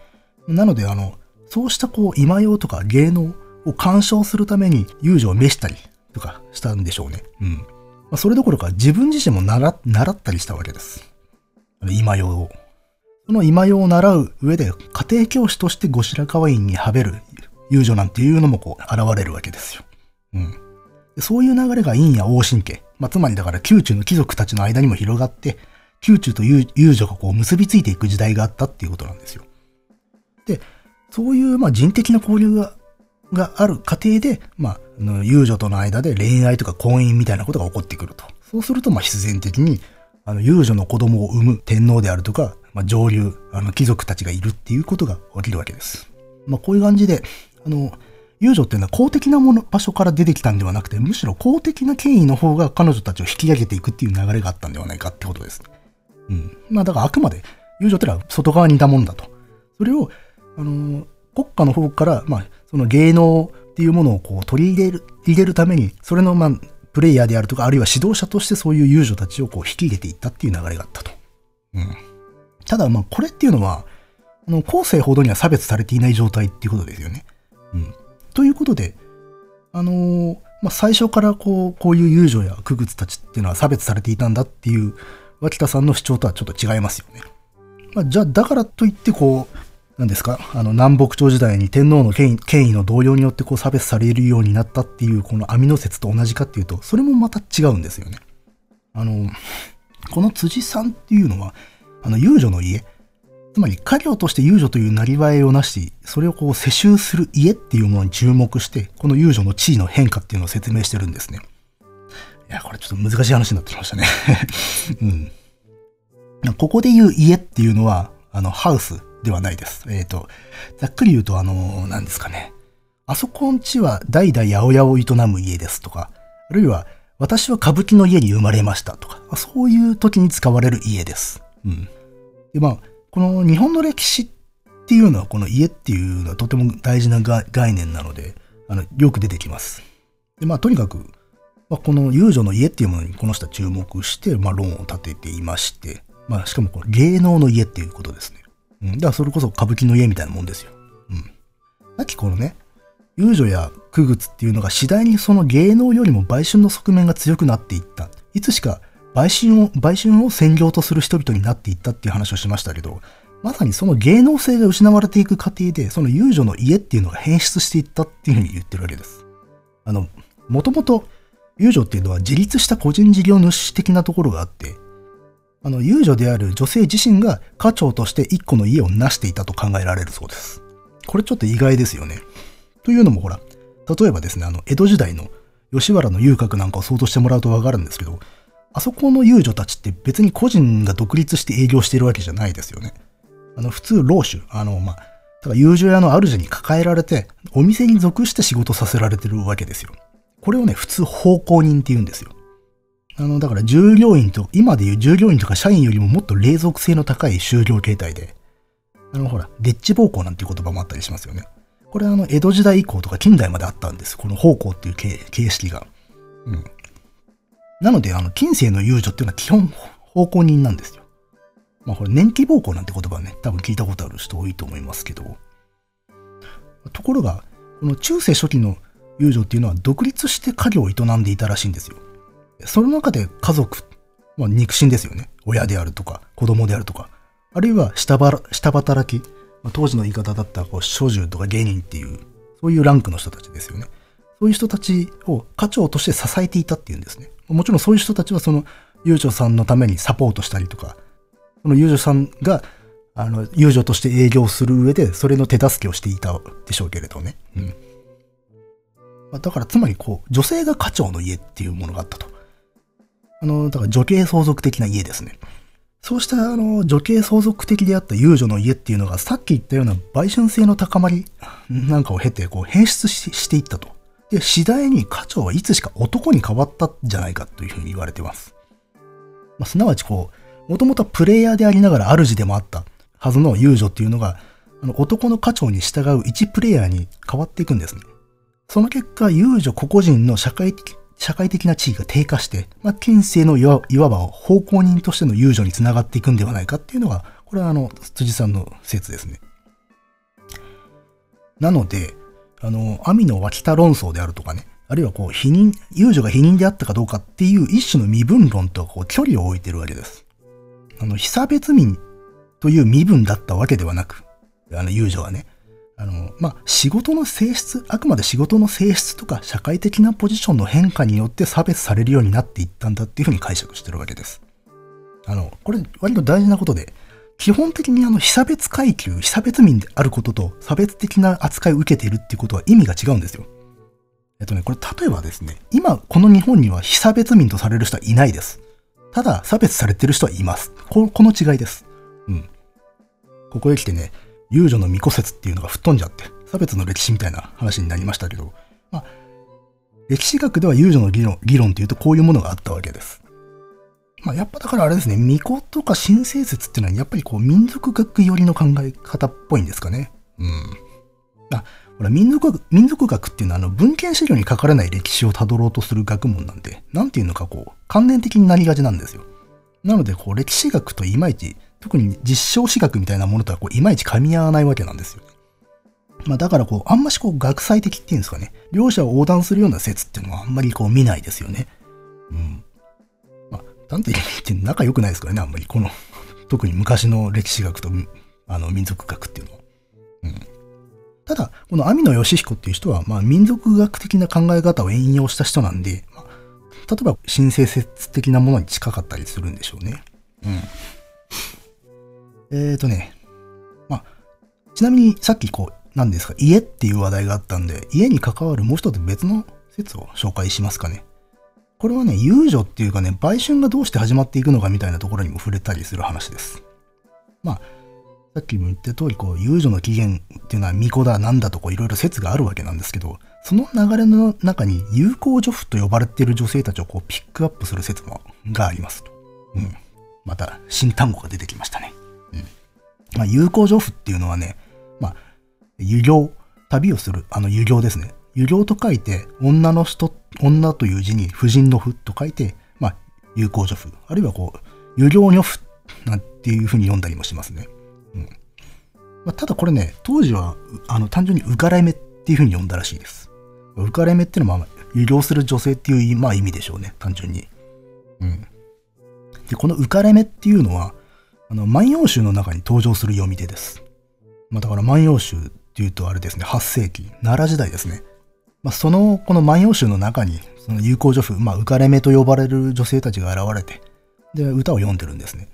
なので、あの、そうしたこう、今用とか芸能を鑑賞するために遊女を召したりとかしたんでしょうね。うん。まあ、それどころか自分自身も習習ったりしたわけです。今用を。その今用を習う上で家庭教師として後白河院にはべる遊女なんていうのもこう現れるわけですよ。うん。そういう流れが陰や王神家、まあ、つまりだから宮中の貴族たちの間にも広がって、宮中と遊女がこう結びついていく時代があったっていうことなんですよ。で、そういうまあ人的な交流ががある過程で、まあ、遊女との間で恋愛とか婚姻みたいなことが起こってくると。そうすると、まあ、必然的に、あの、遊女の子供を産む天皇であるとか、まあ、上流、あの、貴族たちがいるっていうことが起きるわけです。まあ、こういう感じで、あの、遊女っていうのは公的なもの、場所から出てきたんではなくて、むしろ公的な権威の方が彼女たちを引き上げていくっていう流れがあったんではないかってことです。うん。まあ、だからあくまで、遊女ってのは外側にいたもんだと。それを、あの、国家の方から、まあ、その芸能っていうものをこう取り入れる、入れるために、それのまあ、プレイヤーであるとか、あるいは指導者としてそういう遊女たちをこう引き入れていったっていう流れがあったと。うん。ただ、まあ、これっていうのは、あの、後世ほどには差別されていない状態っていうことですよね。うん。ということで、あのー、まあ、最初からこう、こういう遊女や区別たちっていうのは差別されていたんだっていう、脇田さんの主張とはちょっと違いますよね。まあ、じゃあ、だからといって、こう、何ですかあの、南北朝時代に天皇の権威権威の同様によってこう差別されるようになったっていう、この網の説と同じかっていうと、それもまた違うんですよね。あの、この辻さんっていうのは、あの、遊女の家、つまり家業として遊女というなりわいをなし、それをこう世襲する家っていうものに注目して、この遊女の地位の変化っていうのを説明してるんですね。いや、これちょっと難しい話になってきましたね。うん。ここで言う家っていうのは、あの、ハウスではないです。えっ、ー、と、ざっくり言うと、あの、何ですかね。あそこんちは代々八百屋を営む家ですとか、あるいは私は歌舞伎の家に生まれましたとか、そういう時に使われる家です。うん。で、まあ、この日本の歴史っていうのは、この家っていうのはとても大事な概念なので、あの、よく出てきます。で、まあ、とにかく、まあ、この遊女の家っていうものにこの人は注目して、まあ、論を立てていまして、まあ、しかもこの芸能の家っていうことですね。うん。だからそれこそ歌舞伎の家みたいなもんですよ。うん。さっきこのね、遊女や区別っていうのが次第にその芸能よりも売春の側面が強くなっていった。いつしか売春を、売春を専業とする人々になっていったっていう話をしましたけど、まさにその芸能性が失われていく過程で、その遊女の家っていうのが変質していったっていうふうに言ってるわけです。あの、もともと遊女っていうのは自立した個人事業主的なところがあって、あの、遊女である女性自身が家長として一個の家を成していたと考えられるそうです。これちょっと意外ですよね。というのもほら、例えばですね、あの、江戸時代の吉原の遊郭なんかを想像してもらうとわかるんですけど、あそこの遊女たちって別に個人が独立して営業しているわけじゃないですよね。あの、普通、老主、あの、まあ、だから友情屋の主に抱えられて、お店に属して仕事させられてるわけですよ。これをね、普通奉公人って言うんですよ。あの、だから従業員と、今でいう従業員とか社員よりももっと霊属性の高い就業形態で、あの、ほら、デッチ暴行なんていう言葉もあったりしますよね。これあの、江戸時代以降とか近代まであったんです。この奉公っていう形式が。うん。なので、あの、近世の遊女っていうのは基本、奉公人なんですよ。まあ、これ、年季暴行なんて言葉ね、多分聞いたことある人多いと思いますけど。ところが、この中世初期の遊女っていうのは独立して家業を営んでいたらしいんですよ。その中で家族、まあ、肉親ですよね。親であるとか、子供であるとか、あるいは下下働き、まあ、当時の言い方だったこう、諸獣とか芸人っていう、そういうランクの人たちですよね。そういう人たちを家長として支えていたっていうんですね。もちろんそういう人たちはその、遊女さんのためにサポートしたりとか、その遊女さんが、あの、遊女として営業する上で、それの手助けをしていたでしょうけれどね。うん。ま、だから、つまりこう、女性が家長の家っていうものがあったと。あの、だから女系相続的な家ですね。そうしたあの女系相続的であった遊女の家っていうのがさっき言ったような売春性の高まりなんかを経てこう変質していったと。で、次第に家長はいつしか男に変わったんじゃないかというふうに言われてます。まあ、すなわちこう、もともとプレイヤーでありながら主でもあったはずの遊女っていうのが、あの男の家長に従う一プレイヤーに変わっていくんですね。その結果、遊女個々人の社会的社会的な地位が低下して、まあ、近世のいわいわば奉公人としての遊女につながっていくんではないかっていうのが、これはあの、辻さんの説ですね。なので、あの、網の脇田論争であるとかね、あるいはこう、否認、遊女が否認であったかどうかっていう一種の身分論とこう距離を置いてるわけです。あの、被差別民という身分だったわけではなく、あの、遊女はね、あの、まあ、仕事の性質、あくまで仕事の性質とか社会的なポジションの変化によって差別されるようになっていったんだっていうふうに解釈してるわけです。あの、これ割と大事なことで、基本的にあの、被差別階級、被差別民であることと差別的な扱いを受けているっていうことは意味が違うんですよ。えっとね、これ例えばですね、今この日本には被差別民とされる人はいないです。ただ、差別されてる人はいます。ここの違いです。うん。ここへ来てね、遊女の巫女説っていうのが吹っ飛んじゃって、差別の歴史みたいな話になりましたけど、まあ、歴史学では遊女の議論、議論っていうとこういうものがあったわけです。まあ、やっぱだからあれですね、巫女とか神聖説っていうのはやっぱりこう民族学寄りの考え方っぽいんですかね。うん。あ、ほら民族、民族学っていうのはあの文献資料に書かれない歴史をたどろうとする学問なんで、なんていうのかこう、関連的になりがちなんですよ。なのでこう歴史学といまいち特に実証資格みたいなものとはこういまいち噛み合わないわけなんですよ。まあだからこう、あんましこう学際的っていうんですかね、両者を横断するような説っていうのはあんまりこう見ないですよね。うん。なんて言って仲良くないですからね、あんまりこの、特に昔の歴史学とあの民族学っていうのは。うん。ただ、この網野義彦っていう人は、まあ民族学的な考え方を引用した人なんで、まあ、例えば神聖説的なものに近かったりするんでしょうね。うん。えーとね、まあ、ちなみにさっきこう、何ですか、家っていう話題があったんで、家に関わるもう一つ別の説を紹介しますかね。これはね、遊女っていうかね、売春がどうして始まっていくのかみたいなところにも触れたりする話です。まあ、さっきも言った通り、こう、遊女の起源っていうのは巫女だ、なんだとこう、いろいろ説があるわけなんですけど、その流れの中に友好女婦と呼ばれている女性たちをこう、ピックアップする説も、があります。うん。また、新単語が出てきましたね。うんまあ、友好女婦っていうのはね、まあ、遊行、旅をする、あの遊行ですね。遊行と書いて、女の人、女という字に婦人の婦と書いて、まあ、友好女婦。あるいはこう、遊行女婦なんていうふうに読んだりもしますね。うん。まあ、ただこれね、当時は、あの、単純に浮かれ目っていうふうに呼んだらしいです。浮かれ目っていうのは、まあ、遊行する女性っていう、まあ、意味でしょうね、単純に。うん。で、この浮かれ目っていうのは、あの、万葉集の中に登場する読み手です。まあ、だから万葉集っていうとあれですね、8世紀、奈良時代ですね。まあ、その、この万葉集の中に、その友好女婦、まあ、浮かれ目と呼ばれる女性たちが現れて、で、歌を読んでるんですね。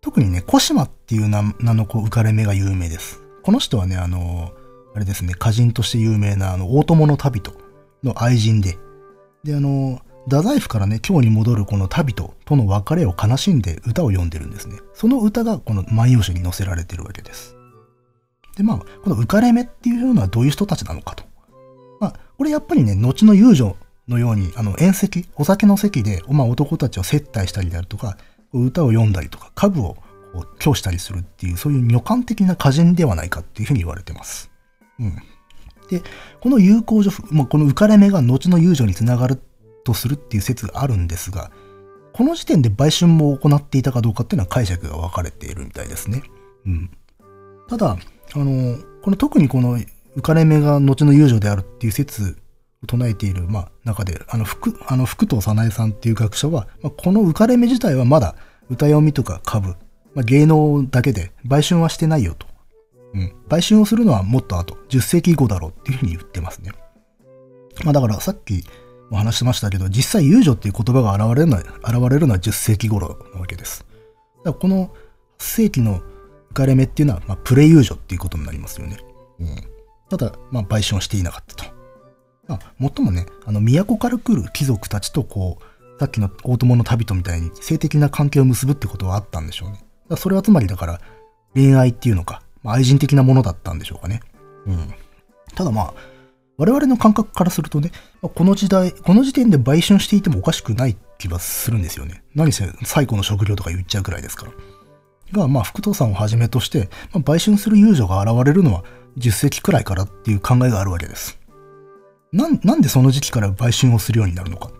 特にね、小島っていう名の子、浮かれ目が有名です。この人はね、あの、あれですね、歌人として有名な、あの、大友の旅人の愛人で、で、あの、太宰府からね、今日に戻るこの旅人との別れを悲しんで歌を読んでるんですね。その歌がこの万葉集に載せられてるわけです。で、まあ、この浮かれ目っていうのはどういう人たちなのかと。これやっぱりね、後の遊女のように、あの、宴席、お酒の席で、まあ、男たちを接待したりであるとか、歌を読んだりとか、株をこう供したりするっていう、そういう女官的な歌人ではないかっていうふうに言われてます。うん。で、この友好女婦、まあ、この浮かれ目が後の遊女につながるとするっていう説があるんですが、この時点で売春も行っていたかどうかっていうのは解釈が分かれているみたいですね。うん。ただ、あの、この特にこの浮かれ目が後の遊女であるっていう説を唱えている、まあ、中で、あの、福、あの、福藤早苗さんっていう学者は、まあ、この浮かれ目自体はまだ歌読みとか株、まあ、芸能だけで売春はしてないよと。うん。売春をするのはもっと後、10世紀後だろうっていうふうに言ってますね。まあだからさっきも話してましたけど、実際遊女っていう言葉が現れるのは、現れるのは10世紀頃なわけです。だからこの8世紀の浮かれ目っていうのは、まあ、プレ遊女っていうことになりますよね。うん。ただ、まあ、売春をしていなかったと。まあ、もっともね、あの、都から来る貴族たちとこう、さっきの大友の旅人みたいに性的な関係を結ぶってことはあったんでしょうね。だそれはつまりだから、恋愛っていうのか、まあ、愛人的なものだったんでしょうかね。うん。ただまあ、我々の感覚からするとね、この時代、この時点で売春していてもおかしくない気はするんですよね。何せ最古の食料とか言っちゃうくらいですから。が、まあ、福藤さんをはじめとして、まあ、売春する遊女が現れるのは10世紀くらいからっていう考えがあるわけです。な、なんでその時期から売春をするようになるのか。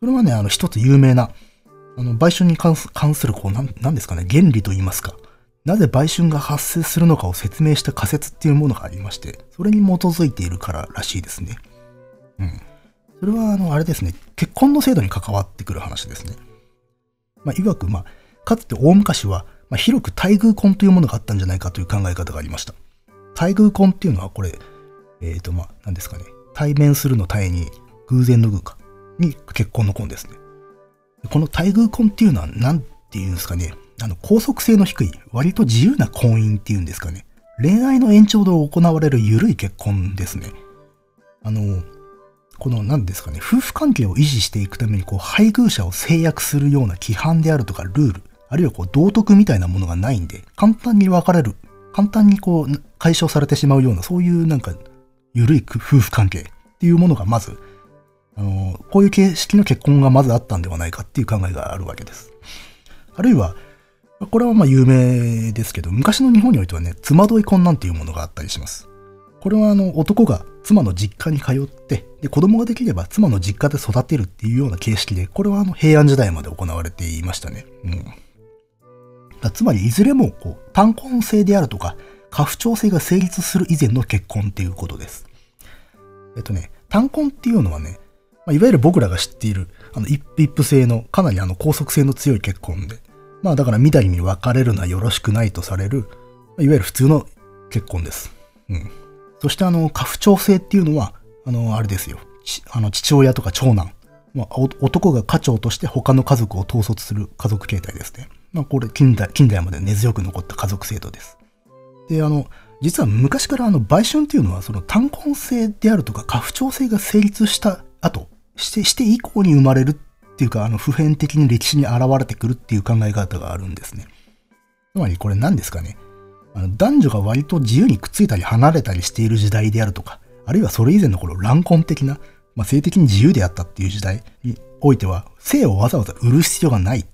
それはね、あの、一つ有名な、あの、売春に関する、こう、なん、なんですかね、原理と言いますか。なぜ売春が発生するのかを説明した仮説っていうものがありまして、それに基づいているかららしいですね。うん。それは、あの、あれですね、結婚の制度に関わってくる話ですね。まあ、いわく、まあ、かつて大昔は、まあ、広く対偶婚というものがあったんじゃないかという考え方がありました。対偶婚っていうのは、これ、えっ、ー、と、まあ、何ですかね、対面するの対に、偶然の偶か、に結婚の婚ですね。この対偶婚っていうのは、何て言うんですかね、あの、拘束性の低い、割と自由な婚姻っていうんですかね。恋愛の延長で行われる緩い結婚ですね。あの、この何ですかね、夫婦関係を維持していくために、こう、配偶者を制約するような規範であるとかルール、あるいはこう、道徳みたいなものがないんで、簡単に別れる、簡単にこう、解消されてしまうような、そういうなんか、緩い夫婦関係っていうものがまず、あの、こういう形式の結婚がまずあったんではないかっていう考えがあるわけです。あるいは、これはまあ有名ですけど、昔の日本においてはね、妻どい婚なんていうものがあったりします。これはあの男が妻の実家に通って、で子供ができれば妻の実家で育てるっていうような形式で、これはあの平安時代まで行われていましたね。うん。つまりいずれもこう単婚制であるとか、家父長制が成立する以前の結婚っていうことです。えっとね、単婚っていうのはね、まあ、いわゆる僕らが知っている、あの一夫一夫制のかなりあの拘束性の強い結婚で、まあだからみだりに別れるのはよろしくないとされる、いわゆる普通の結婚です。うん。そしてあの、家父長制っていうのは、あの、あれですよ。あの、父親とか長男。まあ、男が家長として他の家族を統率する家族形態ですね。まあ、これ近代、近代まで根強く残った家族制度です。で、あの、実は昔からあの、売春っていうのは、その単婚制であるとか、家父長制が成立した後、して、して以降に生まれるっていうか、あの、普遍的に歴史に現れてくるっていう考え方があるんですね。つまりこれ何ですかね。あの男女が割と自由にくっついたり離れたりしている時代であるとか、あるいはそれ以前の頃乱婚的な、まあ、性的に自由であったっていう時代においては、性をわざわざ売る必要がない。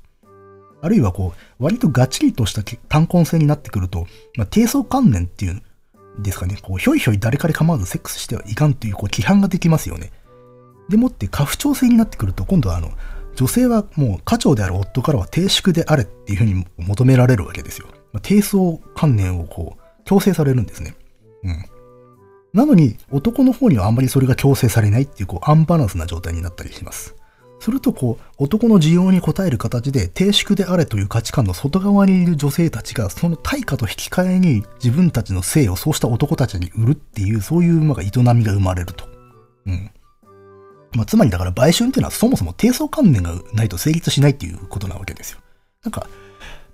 あるいはこう、割とがっちりとした単婚性になってくると、まあ、低層観念っていうんですかね、こう、ひょいひょい誰かで構わずセックスしてはいかんという、こう、規範ができますよね。でもって、過不調性になってくると、今度はあの、女性はもう家長である夫からは低粛であれっていうふうに求められるわけですよ。低層観念をこう、強制されるんですね。うん。なのに、男の方にはあんまりそれが強制されないっていう、こう、アンバランスな状態になったりします。すると、こう、男の需要に応える形で、低粛であれという価値観の外側にいる女性たちが、その対価と引き換えに自分たちの性をそうした男たちに売るっていう、そういう、まあ、営みが生まれると。うん。まあ、つまりだから売春っていうのはそもそも低層観念がないと成立しないっていうことなわけですよ。なんか、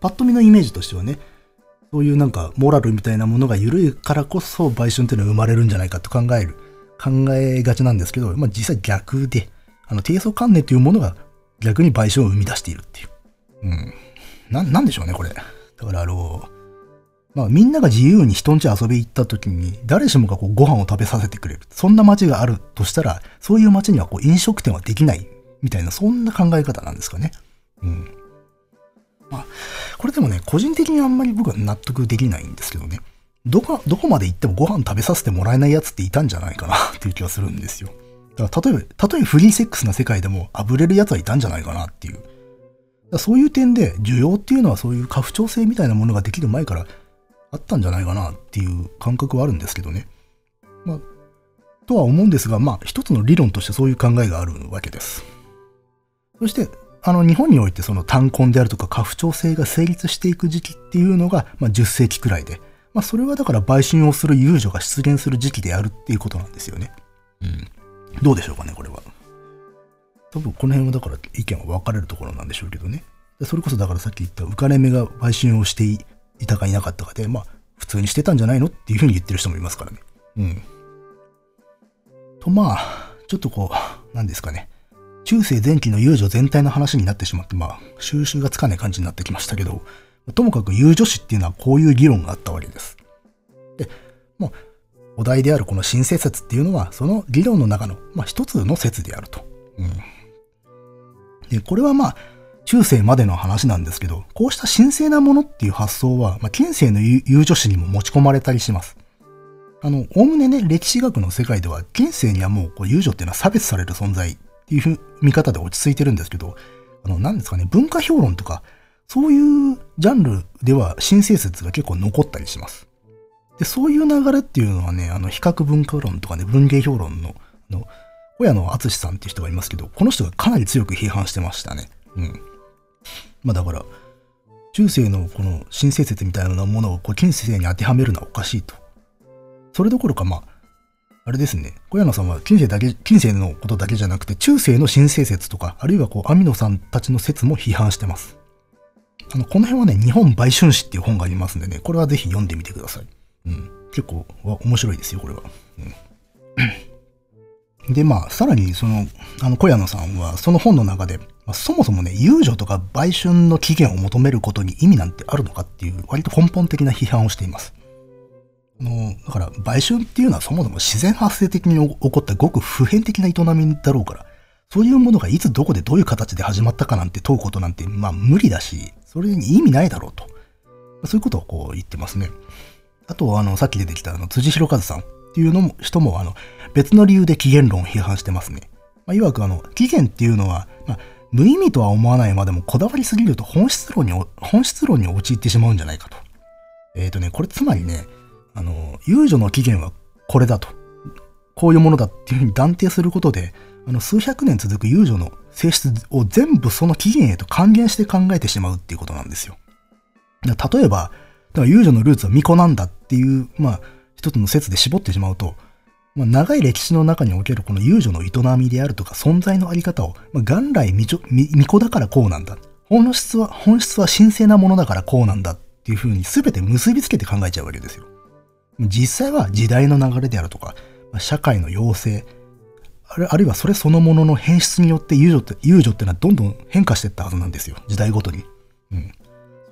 パッと見のイメージとしてはね、そういうなんかモラルみたいなものが緩いからこそ売春っていうのは生まれるんじゃないかと考える、考えがちなんですけど、まあ実際逆で、あの低層観念というものが逆に売春を生み出しているっていう。うん。な、なんでしょうね、これ。だからあの、まあみんなが自由に人んち遊び行った時に誰しもがこうご飯を食べさせてくれる。そんな街があるとしたら、そういう街にはこう飲食店はできないみたいな、そんな考え方なんですかね。うん。まあ、これでもね、個人的にあんまり僕は納得できないんですけどね。どこ、どこまで行ってもご飯食べさせてもらえない奴っていたんじゃないかなっていう気がするんですよ。だから例えば、たとえフリーセックスな世界でもあぶれる奴はいたんじゃないかなっていう。そういう点で、需要っていうのはそういう過不調性みたいなものができる前からあったんじゃないかなっていう感覚はあるんですけどね。まあ、とは思うんですが、まあ、一つの理論としてそういう考えがあるわけです。そして、あの、日本においてその単婚であるとか過不調性が成立していく時期っていうのが、まあ、10世紀くらいで、まあ、それはだから売春をする遊女が出現する時期であるっていうことなんですよね。うん。どうでしょうかね、これは。多分この辺はだから意見は分かれるところなんでしょうけどね。それこそだからさっき言った浮かれ目が売春をしていたかいなかったかで、まあ、普通にしてたんじゃないのっていうふうに言ってる人もいますからね。うん。と、まあ、ちょっとこう、なんですかね。中世前期の遊女全体の話になってしまって、まあ、収集がつかない感じになってきましたけど、ともかく遊女史っていうのはこういう議論があったわけです。で、もう、お題であるこの新生説っていうのは、その議論の中の、まあ、一つの説であると。うん。で、これはまあ、中世までの話なんですけど、こうした神聖なものっていう発想は、まあ、近世の遊女史にも持ち込まれたりします。あの、おおむねね、歴史学の世界では、近世にはもうこう遊女っていうのは差別される存在っていう見方で落ち着いてるんですけど、あの、何ですかね、文化評論とか、そういうジャンルでは神聖説が結構残ったりします。で、そういう流れっていうのはね、あの、比較文化論とかね、文芸評論の、あの、小屋野敦さんっていう人がいますけど、この人がかなり強く批判してましたね。うん。まあだから、中世のこの新生説みたいなものをこう近世に当てはめるのはおかしいと。それどころかまあ、あれですね、小山さんは近世だけ、近世のことだけじゃなくて、中世の新生説とか、あるいはこう、網野さんたちの説も批判してます。あの、この辺はね、日本売春史っていう本がありますんでね、これはぜひ読んでみてください。うん。結構、面白いですよ、これは。うん。で、まあ、さらに、その、あの、小山さんは、その本の中で、まあ、そもそもね、遊女とか売春の期限を求めることに意味なんてあるのかっていう割と根本的な批判をしています。あの、だから売春っていうのはそもそも自然発生的に起こったごく普遍的な営みだろうから、そういうものがいつどこでどういう形で始まったかなんて問うことなんて、まあ無理だし、それに意味ないだろうと。そういうことをこう言ってますね。あと、あの、さっき出てきたあの辻弘和さんっていうのも、人もあの、別の理由で起源論を批判してますね。まあ、いわくあの、起源っていうのは、まあ、無意味とは思わないまでもこだわりすぎると本質論に、本質論に陥ってしまうんじゃないかと。えっ、ー、とね、これつまりね、あの、遊女の起源はこれだと。こういうものだっていうふうに断定することで、あの、数百年続く遊女の性質を全部その起源へと還元して考えてしまうっていうことなんですよ。例えば、だから遊女のルーツは巫女なんだっていう、まあ、一つの説で絞ってしまうと、まあ、長い歴史の中におけるこの遊女の営みであるとか存在のあり方を、まあ、元来巫女だからこうなんだ。本質は、本質は神聖なものだからこうなんだっていうふうに全て結びつけて考えちゃうわけですよ。実際は時代の流れであるとか、まあ、社会の要請、あるあるいはそれそのものの変質によって遊女って、遊女ってのはどんどん変化していったはずなんですよ。時代ごとに。うん。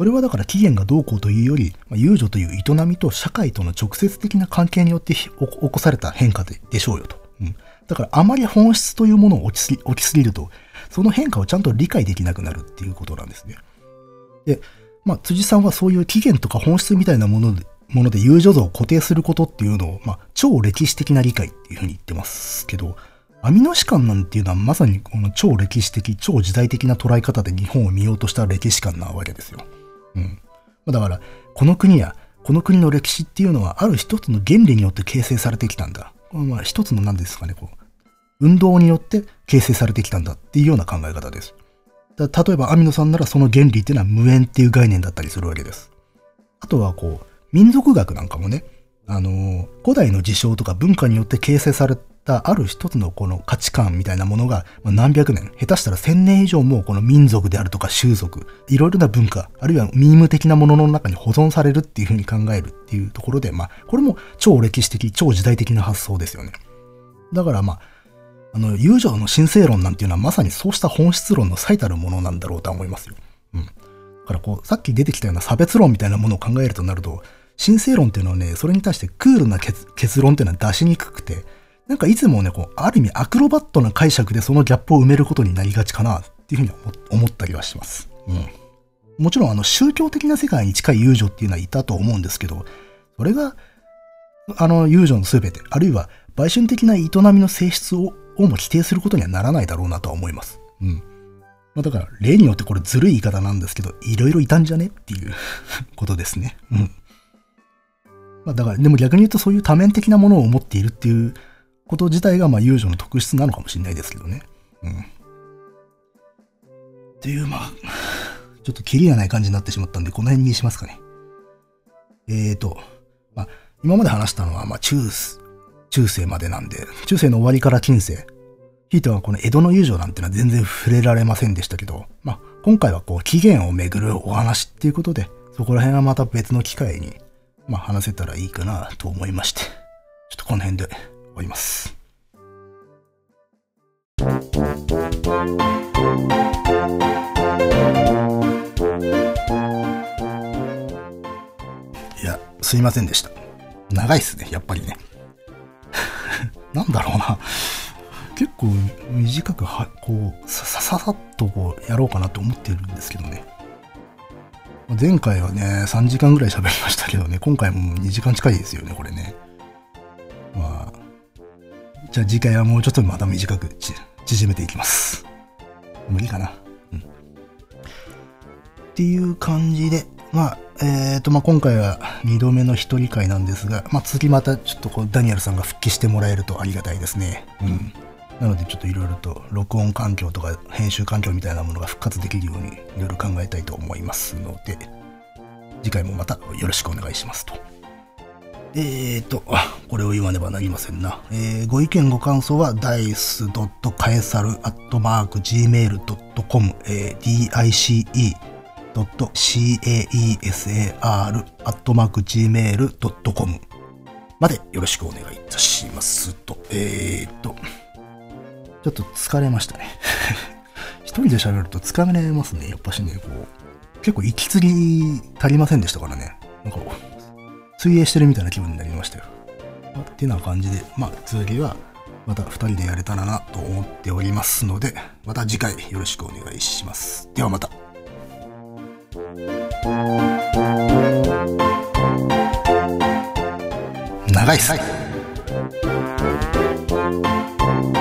それはだから起源がどうこうというより、まあ、遊女という営みと社会との直接的な関係によって起こされた変化でしょうよと。うん、だからあまり本質というものを起ききすぎると、その変化をちゃんと理解できなくなるっていうことなんですね。で、まあ、辻さんはそういう起源とか本質みたいなもので、もので遊女像を固定することっていうのを、まあ、超歴史的な理解っていうふうに言ってますけど、アミノ史観なんていうのはまさにこの超歴史的、超時代的な捉え方で日本を見ようとした歴史観なわけですよ。うん。だから、この国や、この国の歴史っていうのは、ある一つの原理によって形成されてきたんだ。まあ、一つの何ですかね、こう、運動によって形成されてきたんだっていうような考え方です。例えば、アミノさんならその原理っていうのは無縁っていう概念だったりするわけです。あとは、こう、民族学なんかもね、あの、古代の事象とか文化によって形成されたある一つのこの価値観みたいなものが、何百年、下手したら千年以上もこの民族であるとか習俗、いろいろな文化、あるいはミーム的なものの中に保存されるっていうふうに考えるっていうところで、まあ、これも超歴史的、超時代的な発想ですよね。だからまあ、あの、友情の神聖論なんていうのはまさにそうした本質論の最たるものなんだろうと思いますよ。うん。だからこう、さっき出てきたような差別論みたいなものを考えるとなると、神聖論っていうのはね、それに対してクールな結論っていうのは出しにくくて、なんかいつもね、こう、ある意味アクロバットな解釈でそのギャップを埋めることになりがちかなっていうふうに思ったりはします。うん。もちろんあの宗教的な世界に近い遊女っていうのはいたと思うんですけど、それが、あの遊女の全て、あるいは売春的な営みの性質ををも否定することにはならないだろうなとは思います。うん。まあ、だから、例によってこれずるい言い方なんですけど、いろいろいたんじゃねっていう ことですね。うん。まあ、だから、でも逆に言うとそういう多面的なものを持っているっていうこと自体が、まあ、遊女の特質なのかもしれないですけどね。うん。っていう、まあ、ちょっとキリがない感じになってしまったんで、この辺にしますかね。えーと、まあ、今まで話したのは、まあ、中、中世までなんで、中世の終わりから近世、ひいてはこの江戸の友情なんてのは全然触れられませんでしたけど、まあ、今回はこう起源をめぐるお話っていうことで、そこら辺はまた別の機会に、まあ、話せたらいいかなと思いまして、ちょっとこの辺で終わります。いや、すいませんでした。長いっすね、やっぱりね。なんだろうな。結構短くは、こう、さささっとこう、やろうかなと思ってるんですけどね。前回はね、3時間ぐらい喋りましたけどね、今回も2時間近いですよね、これね。まあ、じゃあ次回はもうちょっとまた短く縮めていきます。無理かな？うん。っていう感じで、まあ、えっ、ー、と、まあ、今回は2度目の一人会なんですが、まあ、次またちょっとこう、ダニエルさんが復帰してもらえるとありがたいですね。うん。なのでちょっといろいろと録音環境とか編集環境みたいなものが復活できるようにいろいろ考えたいと思いますので、次回もまたよろしくお願いしますと。えーと、これを言わねばなりませんな。えー、ご意見ご感想は dice.caesar.gmail.com、えー、dice.caesar.gmail.com までよろしくお願いいたしますと。えーと、ちょっと疲れましたね。一人で喋ると疲れますね。やっぱしね、こう、結構息継ぎ足りませんでしたからね。なんか、水泳してるみたいな気分になりましたよ。ってな感じで、まあ、次はまた2人でやれたらなと思っておりますので、また次回よろしくお願いします。ではまた。長いっす。はい